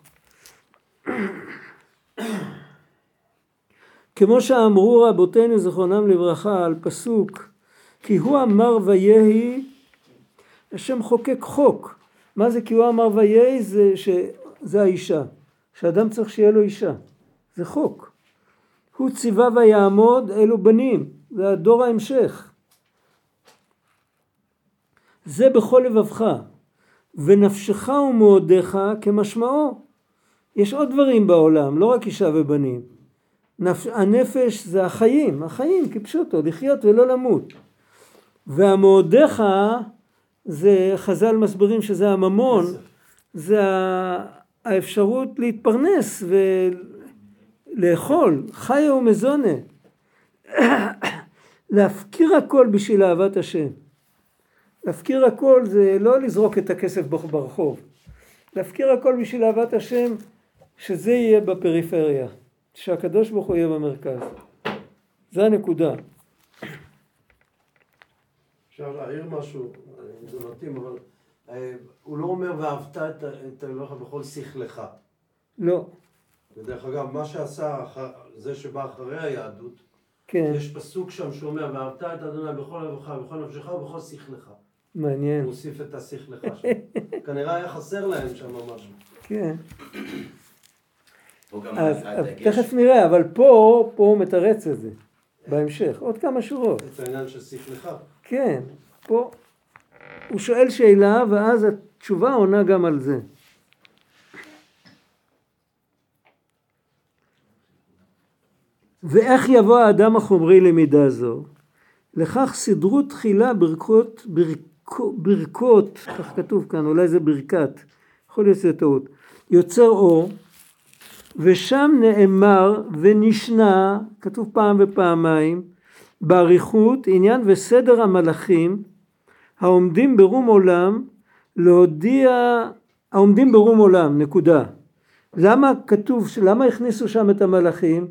כמו שאמרו רבותינו זיכרונם לברכה על פסוק כי הוא אמר ויהי השם חוקק חוק מה זה כי הוא אמר ויהי זה, ש... זה האישה שאדם צריך שיהיה לו אישה זה חוק הוא ציווה ויעמוד אלו בנים, זה הדור ההמשך. זה בכל לבבך, ונפשך ומאודיך כמשמעו. יש עוד דברים בעולם, לא רק אישה ובנים. נפ... הנפש זה החיים, החיים כפשוטו, לחיות ולא למות. והמאודיך זה, חז"ל מסבירים שזה הממון, זה האפשרות להתפרנס ו... לאכול, חיה ומזונה. להפקיר הכל בשביל אהבת השם. להפקיר הכל זה לא לזרוק את הכסף ברחוב. להפקיר הכל בשביל אהבת השם, שזה יהיה בפריפריה. שהקדוש ברוך הוא יהיה במרכז. זה הנקודה. אפשר להעיר משהו, מתאים, אבל אה, הוא לא אומר ואהבת את אלוהיך בכל שכלך. לא, ודרך אגב, מה שעשה זה שבא אחרי היהדות, כן, יש פסוק שם שאומר ואהבת את אדוני בכל לבבך ובכל נפשך ובכל שכלך. מעניין. הוא הוסיף את השכלך שם. כנראה היה חסר להם שם משהו. כן. אז תכף נראה, אבל פה, פה הוא מתרץ את זה. בהמשך. עוד כמה שורות. את העניין של שכלך. כן, פה הוא שואל שאלה ואז התשובה עונה גם על זה. ואיך יבוא האדם החומרי למידה זו? לכך סידרו תחילה ברכות, ברכות, ברכות, כך כתוב כאן, אולי זה ברכת, יכול להיות שזה טעות, יוצר אור, ושם נאמר ונשנה, כתוב פעם ופעמיים, באריכות עניין וסדר המלאכים העומדים ברום עולם להודיע, העומדים ברום עולם, נקודה. למה כתוב, למה הכניסו שם את המלאכים?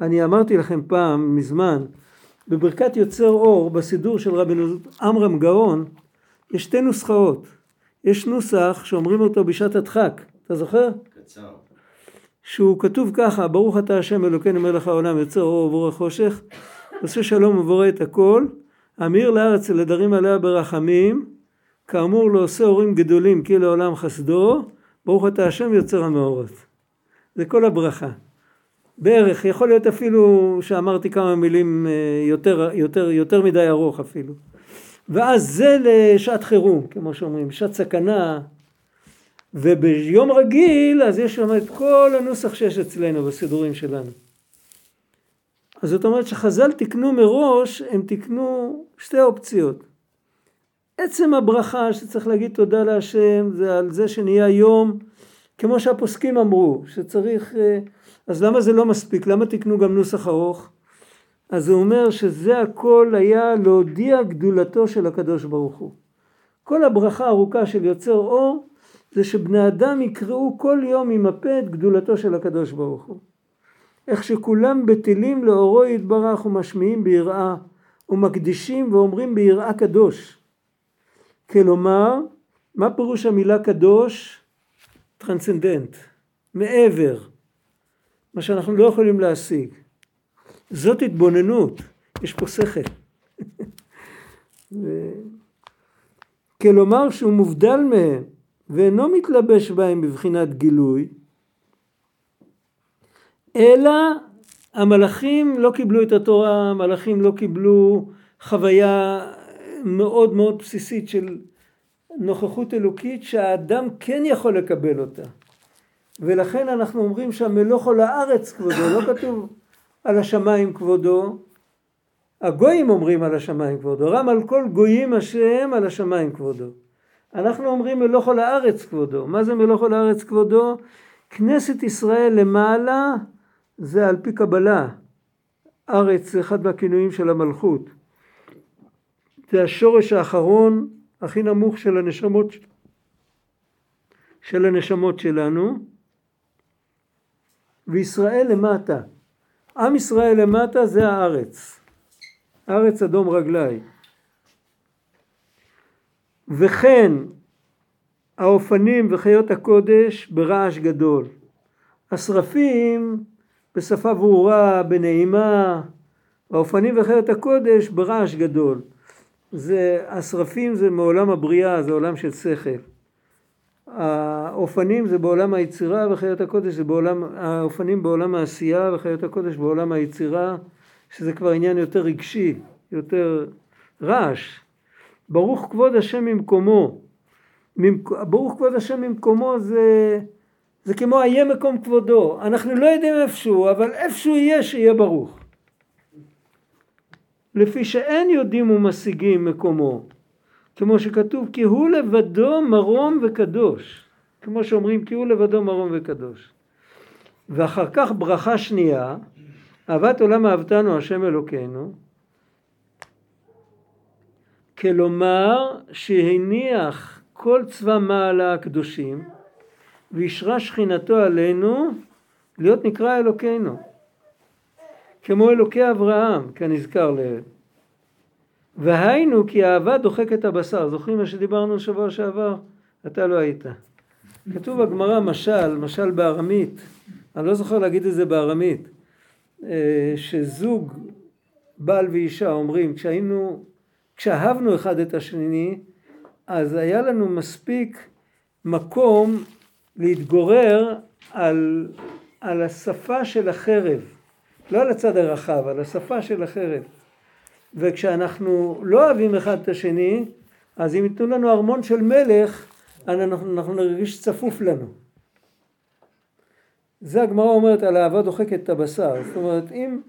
אני אמרתי לכם פעם, מזמן, בברכת יוצר אור, בסידור של רבי עמרם גאון, יש שתי נוסחאות. יש נוסח שאומרים אותו בשעת הדחק, אתה זוכר? קצר. שהוא כתוב ככה, ברוך אתה השם אלוקינו מלך העולם יוצר אור ובורא חושך, עושה שלום ובורא את הכל, המאיר לארץ ולדרים עליה ברחמים, כאמור לא עושה אורים גדולים כי לעולם חסדו, ברוך אתה השם יוצר המאורות. זה כל הברכה. בערך, יכול להיות אפילו שאמרתי כמה מילים אה, יותר, יותר, יותר מדי ארוך אפילו. ואז זה לשעת חירום, כמו שאומרים, שעת סכנה, וביום רגיל אז יש שם את כל הנוסח שיש אצלנו בסידורים שלנו. אז זאת אומרת שחז"ל תיקנו מראש, הם תיקנו שתי אופציות. עצם הברכה שצריך להגיד תודה להשם זה על זה שנהיה יום, כמו שהפוסקים אמרו, שצריך, אה, אז למה זה לא מספיק? למה תיקנו גם נוסח ארוך? אז הוא אומר שזה הכל היה להודיע גדולתו של הקדוש ברוך הוא. כל הברכה הארוכה של יוצר אור זה שבני אדם יקראו כל יום עם הפה את גדולתו של הקדוש ברוך הוא. איך שכולם בטלים לאורו יתברך ומשמיעים ביראה ומקדישים ואומרים ביראה קדוש. כלומר, מה פירוש המילה קדוש? טרנסצנדנט, מעבר, מה שאנחנו לא יכולים להשיג. זאת התבוננות, יש פה שכל. ו... כלומר שהוא מובדל מהם ואינו מתלבש בהם בבחינת גילוי, אלא המלאכים לא קיבלו את התורה, המלאכים לא קיבלו חוויה מאוד מאוד בסיסית של נוכחות אלוקית שהאדם כן יכול לקבל אותה. ולכן אנחנו אומרים שהמלוך על הארץ כבודו, לא כתוב על השמיים כבודו, הגויים אומרים על השמיים כבודו, רם על כל גויים השם על השמיים כבודו. אנחנו אומרים מלוך על הארץ כבודו. מה זה מלוך על הארץ כבודו? כנסת ישראל למעלה זה על פי קבלה. ארץ זה אחד מהכינויים של המלכות. זה השורש האחרון הכי נמוך של הנשמות של הנשמות שלנו וישראל למטה. עם ישראל למטה זה הארץ. ארץ אדום רגלי. וכן האופנים וחיות הקודש ברעש גדול. השרפים בשפה ברורה, בנעימה, האופנים וחיות הקודש ברעש גדול. זה, השרפים זה מעולם הבריאה, זה עולם של שכל. האופנים זה בעולם היצירה וחיות הקודש זה בעולם, האופנים בעולם העשייה וחיות הקודש בעולם היצירה, שזה כבר עניין יותר רגשי, יותר רעש. ברוך כבוד השם ממקומו. ברוך כבוד השם ממקומו זה, זה כמו איה מקום כבודו. אנחנו לא יודעים איפשהו, אבל איפשהו יהיה שיהיה ברוך. לפי שאין יודעים ומשיגים מקומו. כמו שכתוב כי הוא לבדו מרום וקדוש. כמו שאומרים כי הוא לבדו מרום וקדוש. ואחר כך ברכה שנייה, אהבת עולם אהבתנו השם אלוקינו, כלומר שהניח כל צבא מעלה הקדושים וישרה שכינתו עלינו להיות נקרא אלוקינו. כמו אלוקי אברהם כנזכר לעיל. והיינו כי האהבה דוחקת הבשר. זוכרים מה שדיברנו שבוע שעבר? אתה לא היית. כתוב בגמרא משל, משל בארמית. אני לא זוכר להגיד את זה בארמית. אה, שזוג בעל ואישה אומרים כשהיינו כשאהבנו אחד את השני, אז היה לנו מספיק מקום להתגורר על, על השפה של החרב, לא על הצד הרחב, על השפה של החרב. וכשאנחנו לא אוהבים אחד את השני, אז אם ייתנו לנו ארמון של מלך, אנחנו, אנחנו נרגיש צפוף לנו. זה הגמרא אומרת על אהבה דוחקת את הבשר. זאת אומרת, אם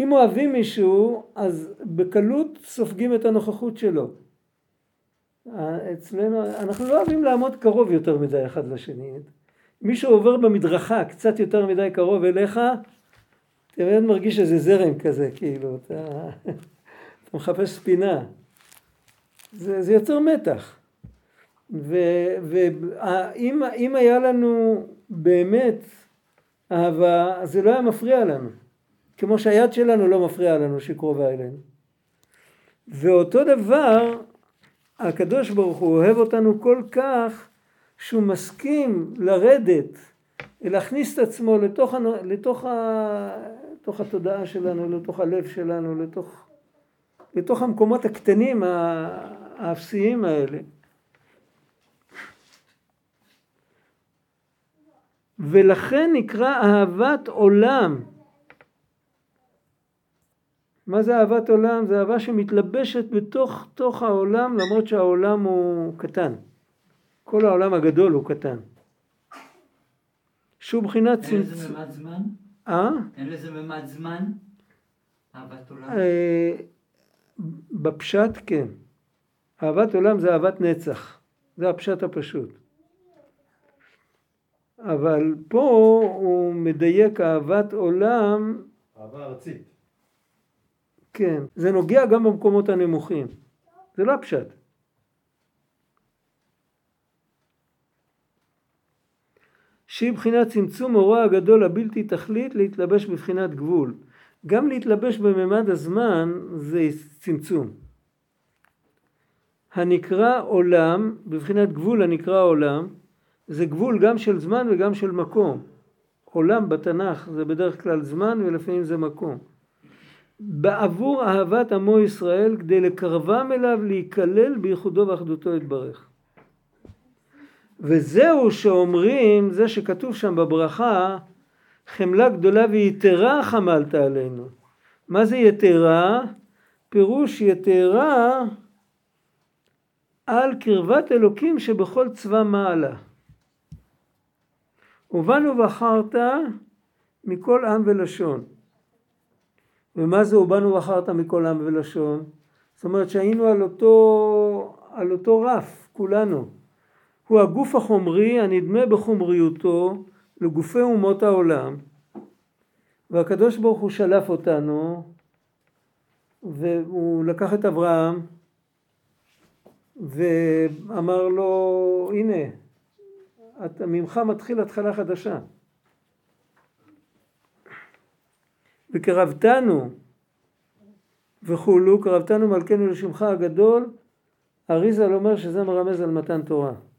אם אוהבים מישהו, אז בקלות סופגים את הנוכחות שלו. אצלנו, אנחנו לא אוהבים לעמוד קרוב יותר מדי אחד לשני. מישהו עובר במדרכה קצת יותר מדי קרוב אליך, אתה באמת מרגיש איזה זרם כזה, כאילו, אתה, אתה מחפש פינה. זה, זה יוצר מתח. ואם היה לנו באמת אהבה, אז זה לא היה מפריע לנו. כמו שהיד שלנו לא מפריעה לנו שהיא קרובה אלינו. ואותו דבר הקדוש ברוך הוא אוהב אותנו כל כך שהוא מסכים לרדת, להכניס את עצמו לתוך, לתוך, ה, לתוך התודעה שלנו, לתוך הלב שלנו, לתוך, לתוך המקומות הקטנים האפסיים האלה. ולכן נקרא אהבת עולם. מה זה אהבת עולם? זה אהבה שמתלבשת בתוך תוך העולם למרות שהעולם הוא קטן. כל העולם הגדול הוא קטן. שהוא בחינת צמצום. אין לזה ממד זמן? אה? אין לזה ממד זמן? אהבת עולם? אה, בפשט כן. אהבת עולם זה אהבת נצח. זה הפשט הפשוט. אבל פה הוא מדייק אהבת עולם. אהבה ארצית. כן, זה נוגע גם במקומות הנמוכים. זה לא הפשט. שהיא בחינת צמצום אורה הגדול הבלתי תכלית להתלבש בבחינת גבול. גם להתלבש בממד הזמן זה צמצום. הנקרא עולם, בבחינת גבול הנקרא עולם, זה גבול גם של זמן וגם של מקום. עולם בתנ"ך זה בדרך כלל זמן ולפעמים זה מקום. בעבור אהבת עמו ישראל כדי לקרבם אליו להיכלל בייחודו ואחדותו יתברך. וזהו שאומרים, זה שכתוב שם בברכה, חמלה גדולה ויתרה חמלת עלינו. מה זה יתרה? פירוש יתרה על קרבת אלוקים שבכל צבא מעלה. ובנו בחרת מכל עם ולשון. ומה זה ובנו בחרת מכל עם ולשון? זאת אומרת שהיינו על אותו, על אותו רף, כולנו. הוא הגוף החומרי הנדמה בחומריותו לגופי אומות העולם, והקדוש ברוך הוא שלף אותנו, והוא לקח את אברהם, ואמר לו, הנה, אתה, ממך מתחיל התחלה חדשה. וקרבתנו וכולו, קרבתנו מלכנו לשמך הגדול, אריזל אומר שזה מרמז על מתן תורה.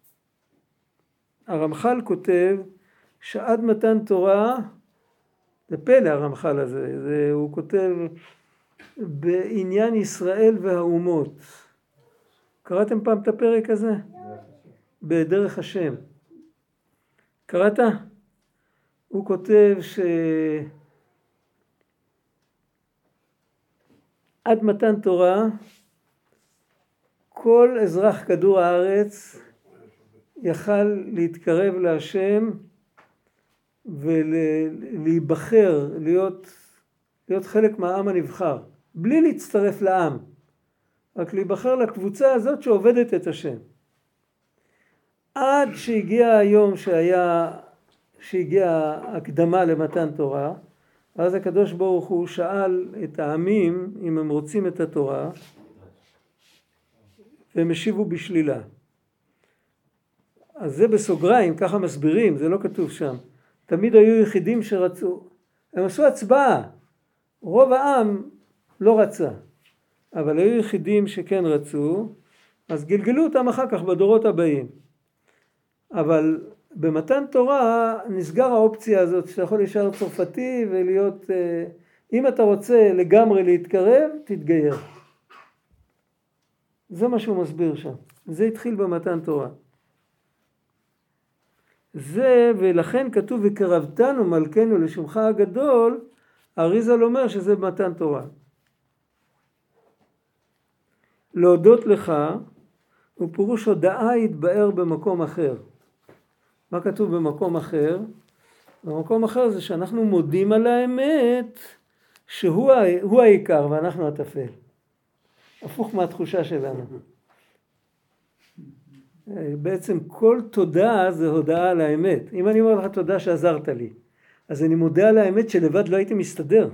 הרמח"ל כותב שעד מתן תורה, זה פלא הרמח"ל הזה, זה, הוא כותב בעניין ישראל והאומות. קראתם פעם את הפרק הזה? בדרך השם. קראת? הוא כותב ש... עד מתן תורה כל אזרח כדור הארץ יכל להתקרב להשם ולהיבחר, להיות, להיות חלק מהעם הנבחר, בלי להצטרף לעם, רק להיבחר לקבוצה הזאת שעובדת את השם. עד שהגיע היום שהיה, שהגיעה הקדמה למתן תורה, ואז הקדוש ברוך הוא שאל את העמים אם הם רוצים את התורה, והם השיבו בשלילה. אז זה בסוגריים, ככה מסבירים, זה לא כתוב שם. תמיד היו יחידים שרצו, הם עשו הצבעה, רוב העם לא רצה, אבל היו יחידים שכן רצו, אז גלגלו אותם אחר כך בדורות הבאים. אבל במתן תורה נסגר האופציה הזאת שאתה יכול להישאר צרפתי ולהיות, אה, אם אתה רוצה לגמרי להתקרב, תתגייר. זה מה שהוא מסביר שם. זה התחיל במתן תורה. זה, ולכן כתוב וקרבתנו מלכנו לשמך הגדול, אריזל אומר שזה מתן תורה. להודות לך הוא פירוש הודאה יתבאר במקום אחר. מה כתוב במקום אחר? במקום אחר זה שאנחנו מודים על האמת שהוא העיקר ואנחנו הטפל. הפוך מהתחושה שלנו. בעצם כל תודה זה הודעה על האמת. אם אני אומר לך תודה שעזרת לי, אז אני מודה על האמת שלבד לא הייתי מסתדר.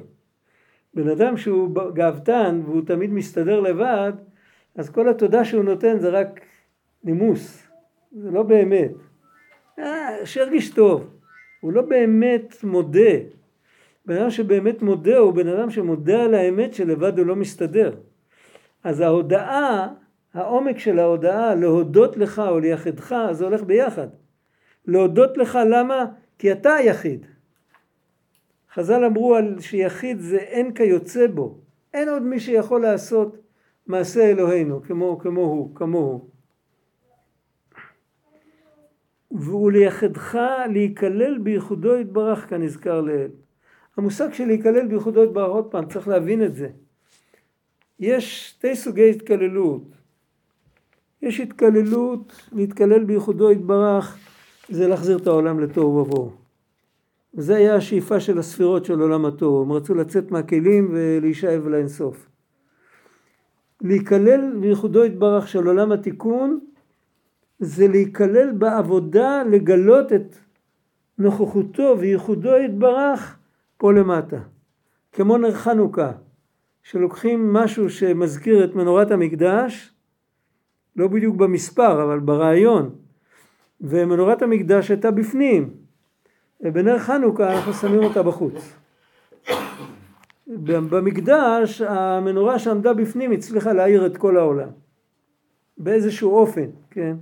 בן אדם שהוא גאוותן והוא תמיד מסתדר לבד, אז כל התודה שהוא נותן זה רק נימוס, זה לא באמת. אה, שירגיש טוב. הוא לא באמת מודה. בן אדם שבאמת מודה הוא בן אדם שמודה על האמת שלבד הוא לא מסתדר. אז ההודעה העומק של ההודעה, להודות לך או ליחדך, זה הולך ביחד. להודות לך למה? כי אתה היחיד. חז"ל אמרו על שיחיד זה אין כיוצא בו. אין עוד מי שיכול לעשות מעשה אלוהינו כמו, כמו הוא, כמוהו. ולייחדך להיכלל בייחודו יתברך כנזכר לעיל. המושג של להיכלל בייחודו יתברך, עוד פעם, צריך להבין את זה. יש שתי סוגי התקללות. יש התקללות, להתקלל בייחודו יתברך, זה להחזיר את העולם לתוהו ובוהו. וזה היה השאיפה של הספירות של עולם התוהו, הם רצו לצאת מהכלים ולהישאב לאינסוף. להיכלל בייחודו יתברך של עולם התיקון זה להיכלל בעבודה לגלות את נוכחותו וייחודו יתברך פה למטה. כמו נר חנוכה, שלוקחים משהו שמזכיר את מנורת המקדש, לא בדיוק במספר אבל ברעיון, ומנורת המקדש הייתה בפנים, ובנר חנוכה אנחנו שמים אותה בחוץ. במקדש המנורה שעמדה בפנים הצליחה להאיר את כל העולם באיזשהו אופן, כן?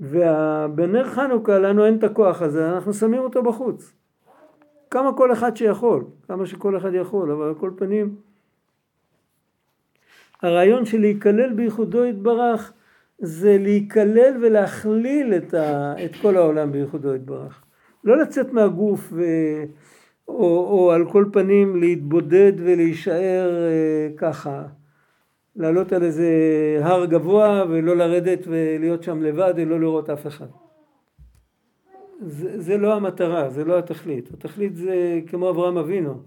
ובנר חנוכה לנו אין את הכוח הזה, אנחנו שמים אותו בחוץ. כמה כל אחד שיכול, כמה שכל אחד יכול, אבל על כל פנים הרעיון של להיכלל בייחודו יתברך זה להיכלל ולהכליל את, ה, את כל העולם בייחודו יתברך. לא לצאת מהגוף ו, או, או על כל פנים להתבודד ולהישאר אה, ככה, לעלות על איזה הר גבוה ולא לרדת ולהיות שם לבד ולא לראות אף אחד. זה, זה לא המטרה, זה לא התכלית. התכלית זה כמו אברהם אבינו,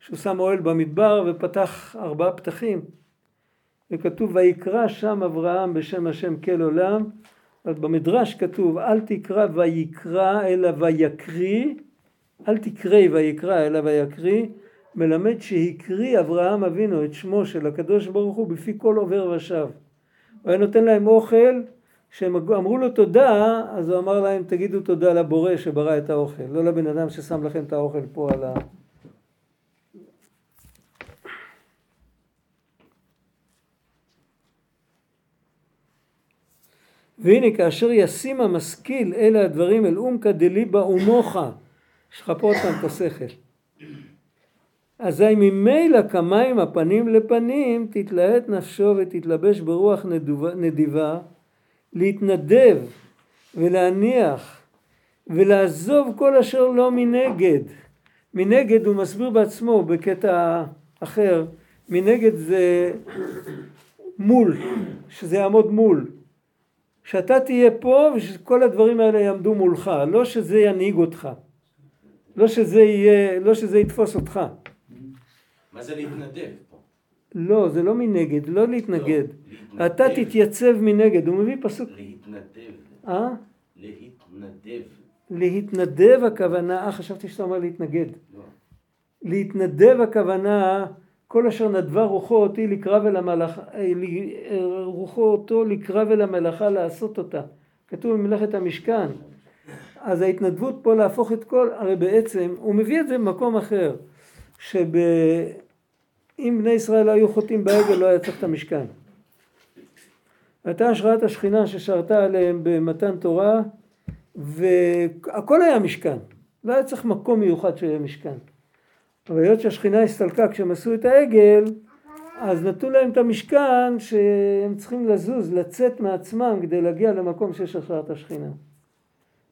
שהוא שם אוהל במדבר ופתח ארבעה פתחים. וכתוב ויקרא שם אברהם בשם השם כל עולם, אז במדרש כתוב אל תקרא ויקרא אלא ויקריא, אל תקראי ויקרא אלא ויקריא, מלמד שהקריא אברהם אבינו את שמו של הקדוש ברוך הוא בפי כל עובר ושב. הוא היה נותן להם אוכל, כשהם אמרו לו תודה, אז הוא אמר להם תגידו תודה לבורא שברא את האוכל, לא לבן אדם ששם לכם את האוכל פה על ה... והנה כאשר ישים המשכיל אלה הדברים אל אומקא דליבה ומוחה, יש לך פה פעם את השכל. אזי ממילא כמים הפנים לפנים תתלהט נפשו ותתלבש ברוח נדיבה להתנדב ולהניח ולעזוב כל אשר לא מנגד. מנגד הוא מסביר בעצמו בקטע אחר, מנגד זה מול, שזה יעמוד מול. שאתה תהיה פה ושכל הדברים האלה יעמדו מולך, לא שזה ינהיג אותך, לא שזה יהיה, לא שזה יתפוס אותך. מה זה להתנדב? לא, זה לא מנגד, לא להתנגד. לא, אתה תתייצב מנגד, הוא מביא פסוק. להתנדב. אה? להתנדב. להתנדב הכוונה, אה חשבתי שאתה אומר להתנגד. לא. להתנדב הכוונה כל אשר נדבה רוחו אותי לקרב אל המלאכה, אה, רוחו אותו לקרב אל המלאכה לעשות אותה. כתוב במלאכת המשכן. אז ההתנדבות פה להפוך את כל, הרי בעצם, הוא מביא את זה במקום אחר, שאם בני ישראל לא היו חוטאים בעגל לא היה צריך את המשכן. הייתה השראת השכינה ששרתה עליהם במתן תורה והכל היה משכן, לא היה צריך מקום מיוחד שיהיה משכן. אבל היות שהשכינה הסתלקה כשהם עשו את העגל, אז נתנו להם את המשכן שהם צריכים לזוז, לצאת מעצמם כדי להגיע למקום שיש השראת השכינה.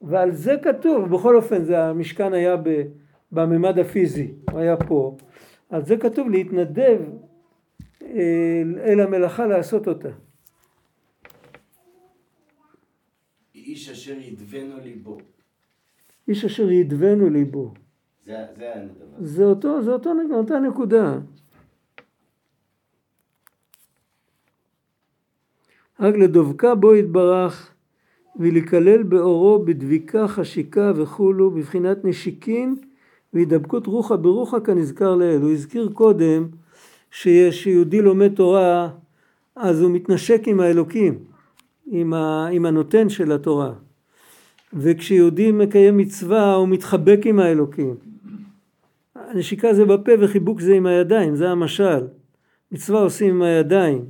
ועל זה כתוב, בכל אופן זה המשכן היה בממד הפיזי, הוא היה פה, על זה כתוב להתנדב אל, אל המלאכה לעשות אותה. איש אשר ידבנו ליבו. איש אשר ידבנו ליבו. זה, זה. זה אותו, זה אותו, אותה נקודה. רק לדבקה בו יתברך ולקלל באורו בדביקה, חשיקה וכולו בבחינת נשיקין והידבקות רוחא ברוחא כנזכר לעיל. הוא הזכיר קודם שיהודי לומד תורה אז הוא מתנשק עם האלוקים, עם, ה, עם הנותן של התורה. וכשיהודי מקיים מצווה הוא מתחבק עם האלוקים. הנשיקה זה בפה וחיבוק זה עם הידיים, זה המשל. מצווה עושים עם הידיים.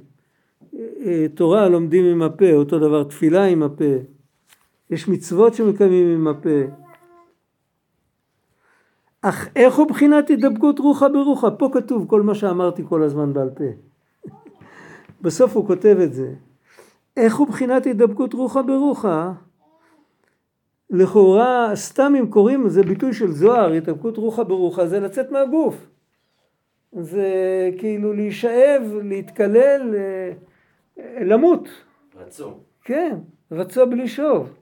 אה, תורה לומדים עם הפה, אותו דבר תפילה עם הפה, יש מצוות שמקיימים עם הפה. אך איך הוא בחינת הידבקות רוחה ברוחה? פה כתוב כל מה שאמרתי כל הזמן בעל פה. בסוף הוא כותב את זה. איך הוא בחינת הידבקות רוחה ברוחה? לכאורה סתם אם קוראים זה ביטוי של זוהר, הידבקות רוחה ברוחה, זה לצאת מהגוף. זה כאילו להישאב, להתקלל, אה, למות. רצו. כן, רצו בלי שוב.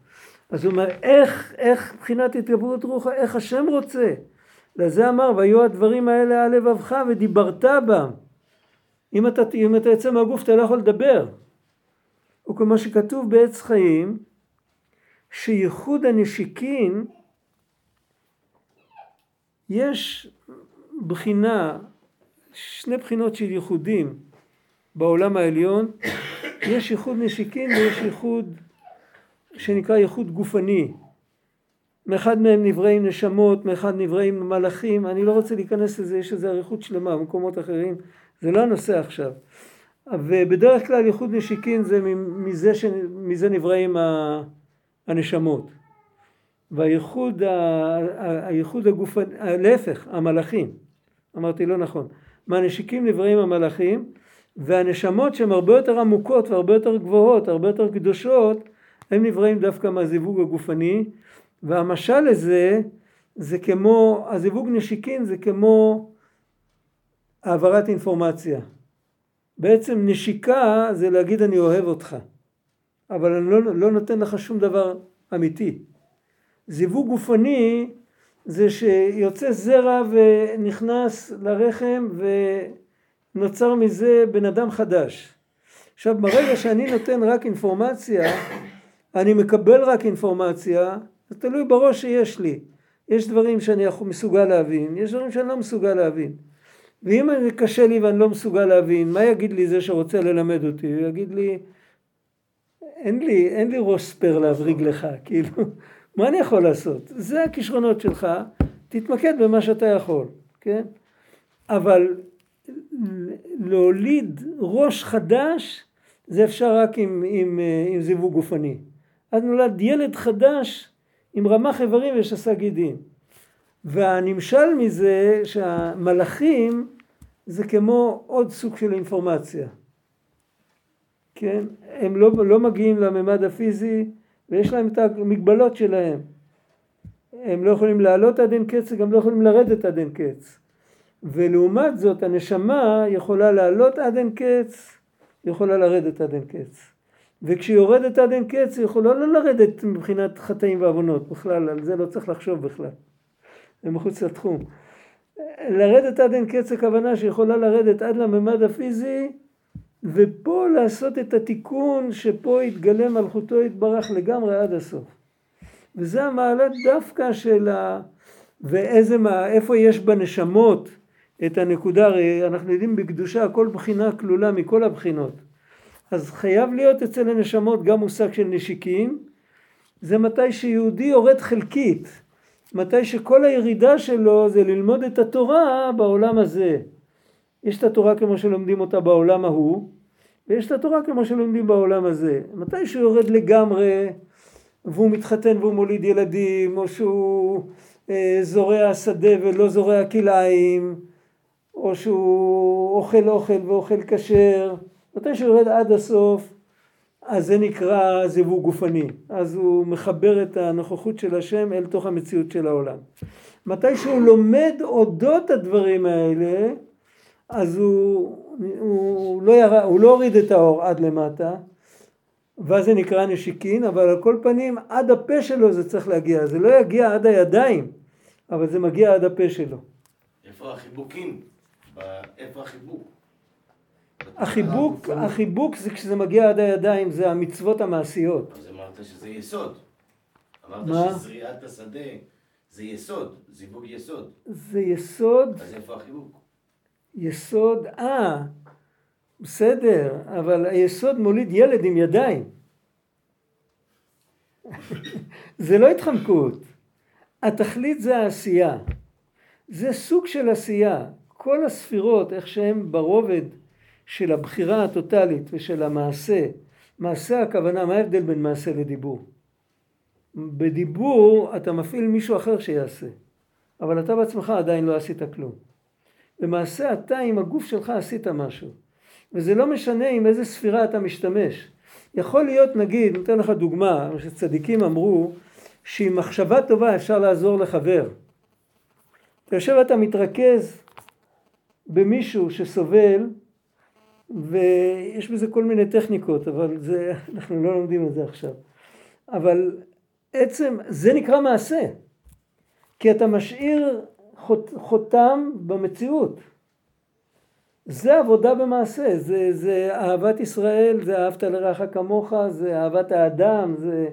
אז הוא אומר, איך, איך מבחינת התגברות רוחה, איך השם רוצה? לזה אמר, והיו הדברים האלה על לבבך ודיברת בם. אם אתה, אם אתה יוצא מהגוף אתה לא יכול לדבר. וכמו שכתוב בעץ חיים, שייחוד הנשיקין, יש בחינה, שני בחינות של ייחודים בעולם העליון, יש ייחוד נשיקין ויש ייחוד שנקרא ייחוד גופני. מאחד מהם נבראים נשמות, מאחד נבראים מלאכים, אני לא רוצה להיכנס לזה, יש איזו אריכות שלמה במקומות אחרים, זה לא הנושא עכשיו. ובדרך כלל ייחוד נשיקין זה מזה, ש... מזה נבראים הנשמות. והייחוד הייחוד הגופני, להפך, המלאכים, אמרתי לא נכון. מהנשיקים נבראים המלאכים, והנשמות שהן הרבה יותר עמוקות והרבה יותר גבוהות, הרבה יותר קדושות, הם נבראים דווקא מהזיווג הגופני, והמשל לזה זה כמו, הזיווג נשיקין זה כמו העברת אינפורמציה. בעצם נשיקה זה להגיד אני אוהב אותך, אבל אני לא, לא נותן לך שום דבר אמיתי. זיווג גופני זה שיוצא זרע ונכנס לרחם ונוצר מזה בן אדם חדש. עכשיו ברגע שאני נותן רק אינפורמציה, אני מקבל רק אינפורמציה, זה תלוי בראש שיש לי. יש דברים שאני מסוגל להבין, יש דברים שאני לא מסוגל להבין. ואם קשה לי ואני לא מסוגל להבין, מה יגיד לי זה שרוצה ללמד אותי? הוא יגיד לי, אין לי, אין לי ראש ספייר להבריג לך, כאילו, מה אני יכול לעשות? זה הכישרונות שלך, תתמקד במה שאתה יכול, כן? אבל להוליד ראש חדש, זה אפשר רק עם, עם, עם זיווג גופני. אז נולד ילד חדש עם רמ"ח איברים ושס"ה גידים. והנמשל מזה שהמלאכים זה כמו עוד סוג של אינפורמציה. כן? הם לא, לא מגיעים לממד הפיזי ויש להם את המגבלות שלהם. הם לא יכולים לעלות עד אין קץ, גם לא יכולים לרדת עד אין קץ. ולעומת זאת הנשמה יכולה לעלות עד אין קץ, יכולה לרדת עד אין קץ. וכשהיא יורדת עד אין קץ היא יכולה לא לרדת מבחינת חטאים ועוונות בכלל, על זה לא צריך לחשוב בכלל. זה מחוץ לתחום. לרדת עד אין קץ הכוונה שיכולה לרדת עד לממד הפיזי ופה לעשות את התיקון שפה יתגלה מלכותו יתברך לגמרי עד הסוף. וזה המעלה דווקא של ה... ואיזה, מה, איפה יש בנשמות את הנקודה, הרי אנחנו יודעים בקדושה כל בחינה כלולה מכל הבחינות. אז חייב להיות אצל הנשמות גם מושג של נשיקים, זה מתי שיהודי יורד חלקית, מתי שכל הירידה שלו זה ללמוד את התורה בעולם הזה. יש את התורה כמו שלומדים אותה בעולם ההוא, ויש את התורה כמו שלומדים בעולם הזה. מתי שהוא יורד לגמרי, והוא מתחתן והוא מוליד ילדים, או שהוא אה, זורע שדה ולא זורע כלאיים, או שהוא אוכל אוכל ואוכל כשר, מתי שהוא יורד עד הסוף, אז זה נקרא זיווג גופני. אז הוא מחבר את הנוכחות של השם אל תוך המציאות של העולם. מתי שהוא לומד אודות הדברים האלה, אז הוא, הוא, לא, יר, הוא לא הוריד את האור עד למטה, ואז זה נקרא נשיקין, אבל על כל פנים עד הפה שלו זה צריך להגיע, זה לא יגיע עד הידיים, אבל זה מגיע עד הפה שלו. איפה החיבוקים? איפה החיבוק? החיבוק, החיבוק זה כשזה מגיע עד הידיים, זה המצוות המעשיות. אז אמרת שזה יסוד. אמרת מה? שזריעת השדה זה יסוד, זיווג יסוד. זה יסוד, אז איפה החיבוק? יסוד, אה, בסדר, אבל היסוד מוליד ילד עם ידיים. זה לא התחמקות. התכלית זה העשייה. זה סוג של עשייה. כל הספירות, איך שהן ברובד של הבחירה הטוטלית ושל המעשה, מעשה הכוונה, מה ההבדל בין מעשה לדיבור? בדיבור אתה מפעיל מישהו אחר שיעשה, אבל אתה בעצמך עדיין לא עשית כלום. במעשה אתה עם הגוף שלך עשית משהו, וזה לא משנה עם איזה ספירה אתה משתמש. יכול להיות נגיד, נותן לך דוגמה, מה שצדיקים אמרו, שעם מחשבה טובה אפשר לעזור לחבר. אתה יושב ואתה מתרכז במישהו שסובל ויש בזה כל מיני טכניקות אבל זה, אנחנו לא לומדים את זה עכשיו. אבל עצם, זה נקרא מעשה. כי אתה משאיר חותם במציאות. זה עבודה במעשה, זה, זה אהבת ישראל, זה אהבת לרעך כמוך, זה אהבת האדם, זה...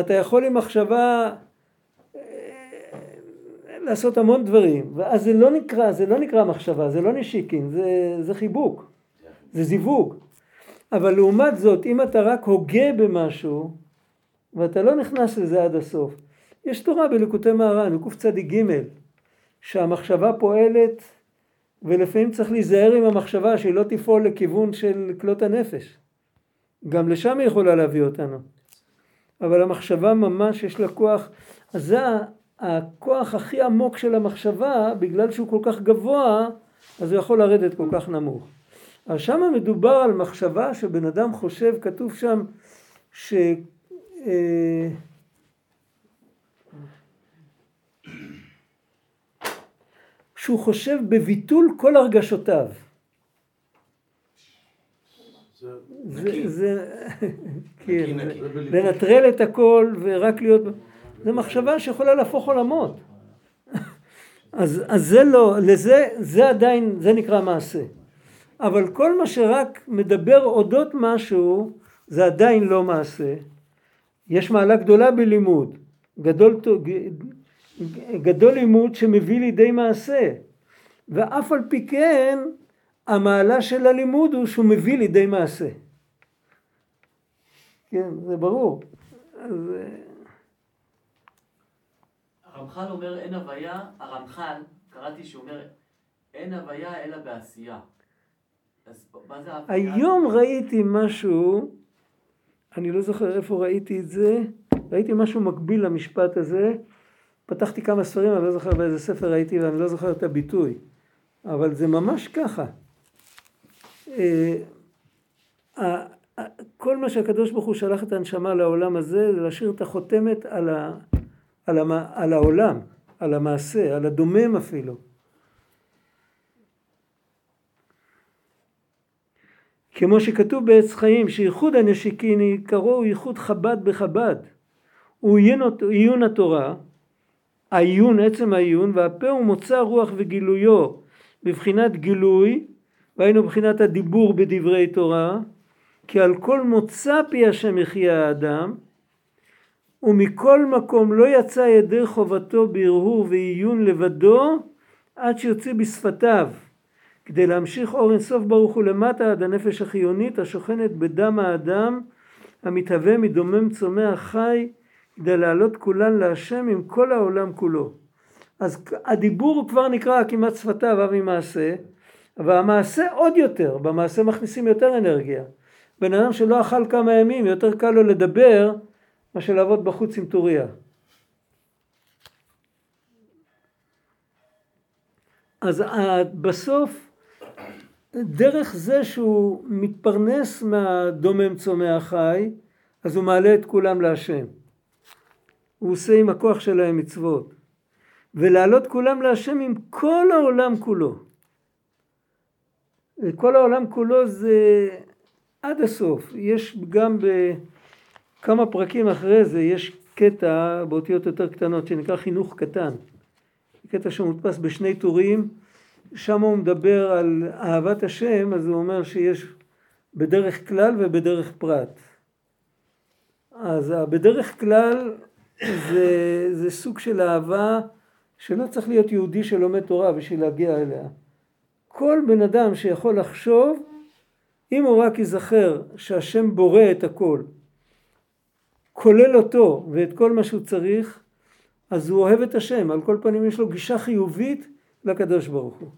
אתה יכול עם מחשבה אה, לעשות המון דברים, ואז זה לא נקרא, זה לא נקרא מחשבה, זה לא נשיקין, זה, זה חיבוק, זה זיווג. אבל לעומת זאת, אם אתה רק הוגה במשהו, ואתה לא נכנס לזה עד הסוף, יש תורה בלקוטי מהר"ן, בקצ"ג, שהמחשבה פועלת ולפעמים צריך להיזהר עם המחשבה שהיא לא תפעול לכיוון של כלות הנפש. גם לשם היא יכולה להביא אותנו. אבל המחשבה ממש יש לה כוח, אז זה הכוח הכי עמוק של המחשבה, בגלל שהוא כל כך גבוה, אז הוא יכול לרדת כל כך נמוך. אז שם מדובר על מחשבה שבן אדם חושב, כתוב שם ש... אה, שהוא חושב בביטול כל הרגשותיו. זה, זה, כן, לנטרל את הכל ורק להיות, זה מחשבה שיכולה להפוך עולמות. אז, אז זה לא, לזה, זה עדיין, זה נקרא מעשה. אבל כל מה שרק מדבר אודות משהו, זה עדיין לא מעשה. יש מעלה גדולה בלימוד, גדול, גדול לימוד שמביא לידי מעשה. ואף על פי כן המעלה של הלימוד הוא שהוא מביא לידי מעשה. כן זה ברור. אז... אה, הרמח"ל אומר אין הוויה, הרמח"ל קראתי שהוא אומר אין הוויה אלא בעשייה אז מה זה היום ראיתי משהו אני לא זוכר איפה ראיתי את זה ראיתי משהו מקביל למשפט הזה פתחתי כמה ספרים, אני לא זוכר באיזה ספר הייתי ואני לא זוכר את הביטוי, אבל זה ממש ככה. אה, כל מה שהקדוש ברוך הוא שלח את הנשמה לעולם הזה, זה להשאיר את החותמת על, ה, על, המ, על העולם, על המעשה, על הדומם אפילו. כמו שכתוב בעץ חיים, שייחוד הנשיקיני קראו ייחוד חב"ד בחב"ד. הוא עיון התורה, העיון, עצם העיון, והפה הוא מוצא רוח וגילויו. בבחינת גילוי, והיינו בבחינת הדיבור בדברי תורה, כי על כל מוצא פי השם יחיה האדם, ומכל מקום לא יצא ידי חובתו בהרהור ועיון לבדו, עד שיוצא בשפתיו, כדי להמשיך אור אינסוף ברוך הוא למטה עד הנפש החיונית השוכנת בדם האדם, המתהווה מדומם צומח חי, כדי להעלות כולן להשם עם כל העולם כולו. אז הדיבור כבר נקרא כמעט שפתיו אבי מעשה, והמעשה עוד יותר, במעשה מכניסים יותר אנרגיה. בן אדם שלא אכל כמה ימים, יותר קל לו לדבר מאשר לעבוד בחוץ עם טוריה. אז בסוף, דרך זה שהוא מתפרנס מהדומם צומח חי, אז הוא מעלה את כולם להשם. הוא עושה עם הכוח שלהם מצוות. ולעלות כולם להשם עם כל העולם כולו. כל העולם כולו זה עד הסוף. יש גם בכמה פרקים אחרי זה, יש קטע באותיות יותר קטנות שנקרא חינוך קטן. קטע שמודפס בשני טורים, שם הוא מדבר על אהבת השם, אז הוא אומר שיש בדרך כלל ובדרך פרט. אז בדרך כלל זה, זה סוג של אהבה שלא צריך להיות יהודי שלומד תורה בשביל להגיע אליה. כל בן אדם שיכול לחשוב, אם הוא רק ייזכר שהשם בורא את הכל, כולל אותו ואת כל מה שהוא צריך, אז הוא אוהב את השם, על כל פנים יש לו גישה חיובית לקדוש ברוך הוא.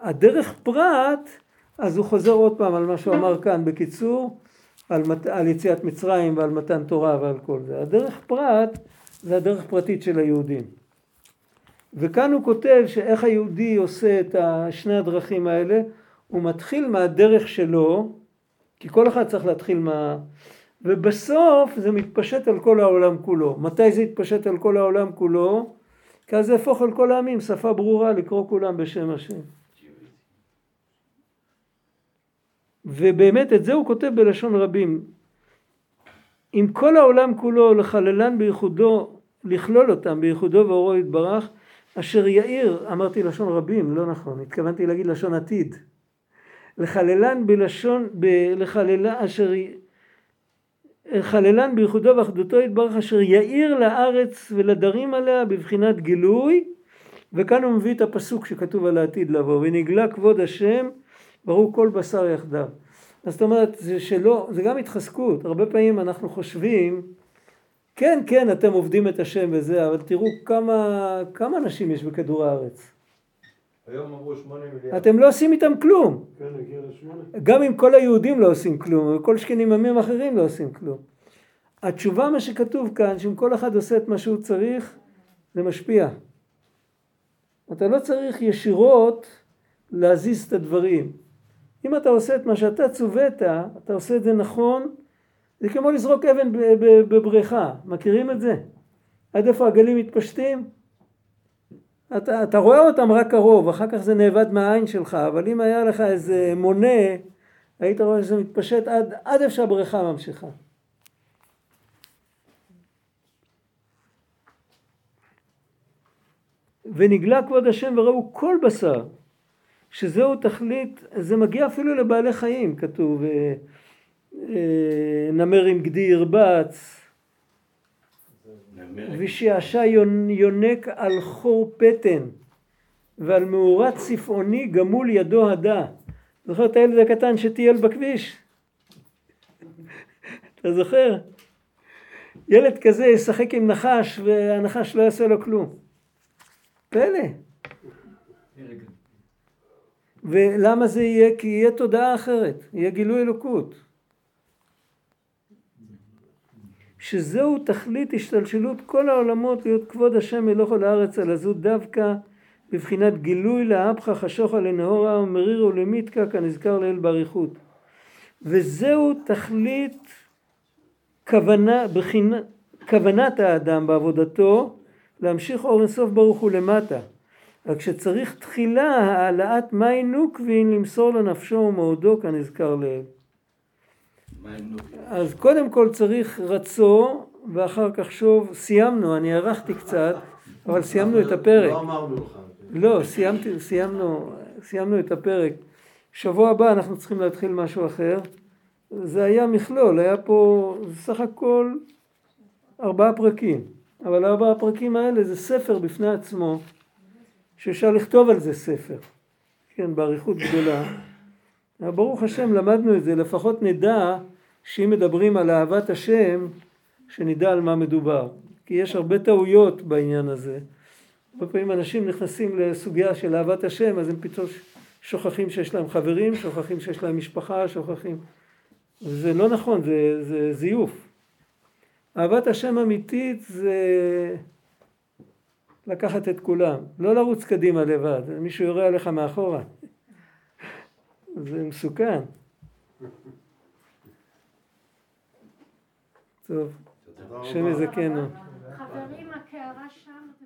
הדרך פרט, אז הוא חוזר עוד פעם על מה שהוא אמר כאן בקיצור, על, מת, על יציאת מצרים ועל מתן תורה ועל כל זה. הדרך פרט זה הדרך פרטית של היהודים. וכאן הוא כותב שאיך היהודי עושה את שני הדרכים האלה, הוא מתחיל מהדרך שלו, כי כל אחד צריך להתחיל מה... ובסוף זה מתפשט על כל העולם כולו. מתי זה יתפשט על כל העולם כולו? כי אז זה יהפוך על כל העמים, שפה ברורה לקרוא כולם בשם השם. ובאמת את זה הוא כותב בלשון רבים. אם כל העולם כולו לחללן בייחודו, לכלול אותם בייחודו ואורו יתברך, אשר יאיר, אמרתי לשון רבים, לא נכון, התכוונתי להגיד לשון עתיד. לחללן בלשון, ב, לחללן אשר חללן בייחודו ואחדותו יתברך אשר יאיר לארץ ולדרים עליה בבחינת גילוי וכאן הוא מביא את הפסוק שכתוב על העתיד לבוא ונגלה כבוד השם ברור כל בשר יחדיו אז זאת אומרת זה שלא זה גם התחזקות הרבה פעמים אנחנו חושבים כן כן אתם עובדים את השם וזה אבל תראו כמה כמה אנשים יש בכדור הארץ היום אמרו שמונה מיליארד. אתם לא עושים איתם כלום כן, הגיע לשמונה. גם אם כל היהודים לא עושים כלום, וכל שכנים עמים אחרים לא עושים כלום. התשובה מה שכתוב כאן, שאם כל אחד עושה את מה שהוא צריך, זה משפיע. אתה לא צריך ישירות להזיז את הדברים. אם אתה עושה את מה שאתה צווית, אתה עושה את זה נכון, זה כמו לזרוק אבן בבריכה. מכירים את זה? עד איפה הגלים מתפשטים? אתה, אתה רואה אותם רק קרוב, אחר כך זה נאבד מהעין שלך, אבל אם היה לך איזה מונה, היית רואה שזה מתפשט עד, עד איפה שהבריכה ממשיכה. ונגלה כבוד השם וראו כל בשר, שזהו תכלית, זה מגיע אפילו לבעלי חיים, כתוב, אה, אה, נמר עם גדי ירבץ, ושעשע יונק על חור פטן ועל מאורת צפעוני גמול ידו הדה. זוכר את הילד הקטן שטייל בכביש? אתה זוכר? ילד כזה ישחק עם נחש והנחש לא יעשה לו כלום. פלא. ולמה זה יהיה? כי יהיה תודעה אחרת, יהיה גילוי אלוקות. שזהו תכלית השתלשלות כל העולמות להיות כבוד השם מלוך על הארץ על הזו דווקא בבחינת גילוי לאפחה חשוכה לנהורה ומריר ולמיתקה כנזכר לאל באריכות. וזהו תכלית כוונה, בחינה, כוונת האדם בעבודתו להמשיך אור אינסוף ברוך הוא למטה. רק שצריך תחילה העלאת מי נוקבין למסור לנפשו ומאודו כנזכר לאל. אז קודם כל צריך רצו ואחר כך שוב, סיימנו, אני ערכתי קצת, אבל סיימנו את הפרק. לא אמרנו לך. לא, סיימתי, סיימנו, סיימנו את הפרק. שבוע הבא אנחנו צריכים להתחיל משהו אחר. זה היה מכלול, היה פה סך הכל ארבעה פרקים. אבל ארבעה הפרקים האלה זה ספר בפני עצמו, שאפשר לכתוב על זה ספר. כן, באריכות גדולה. ברוך השם למדנו את זה, לפחות נדע שאם מדברים על אהבת השם, שנדע על מה מדובר. כי יש הרבה טעויות בעניין הזה. הרבה פעמים אנשים נכנסים לסוגיה של אהבת השם, אז הם פתאום שוכחים שיש להם חברים, שוכחים שיש להם משפחה, שוכחים... זה לא נכון, זה, זה זיוף. אהבת השם אמיתית זה לקחת את כולם, לא לרוץ קדימה לבד, מישהו יורה עליך מאחורה. זה מסוכן. טוב, השם יזכנו. חברים, הקערה שם.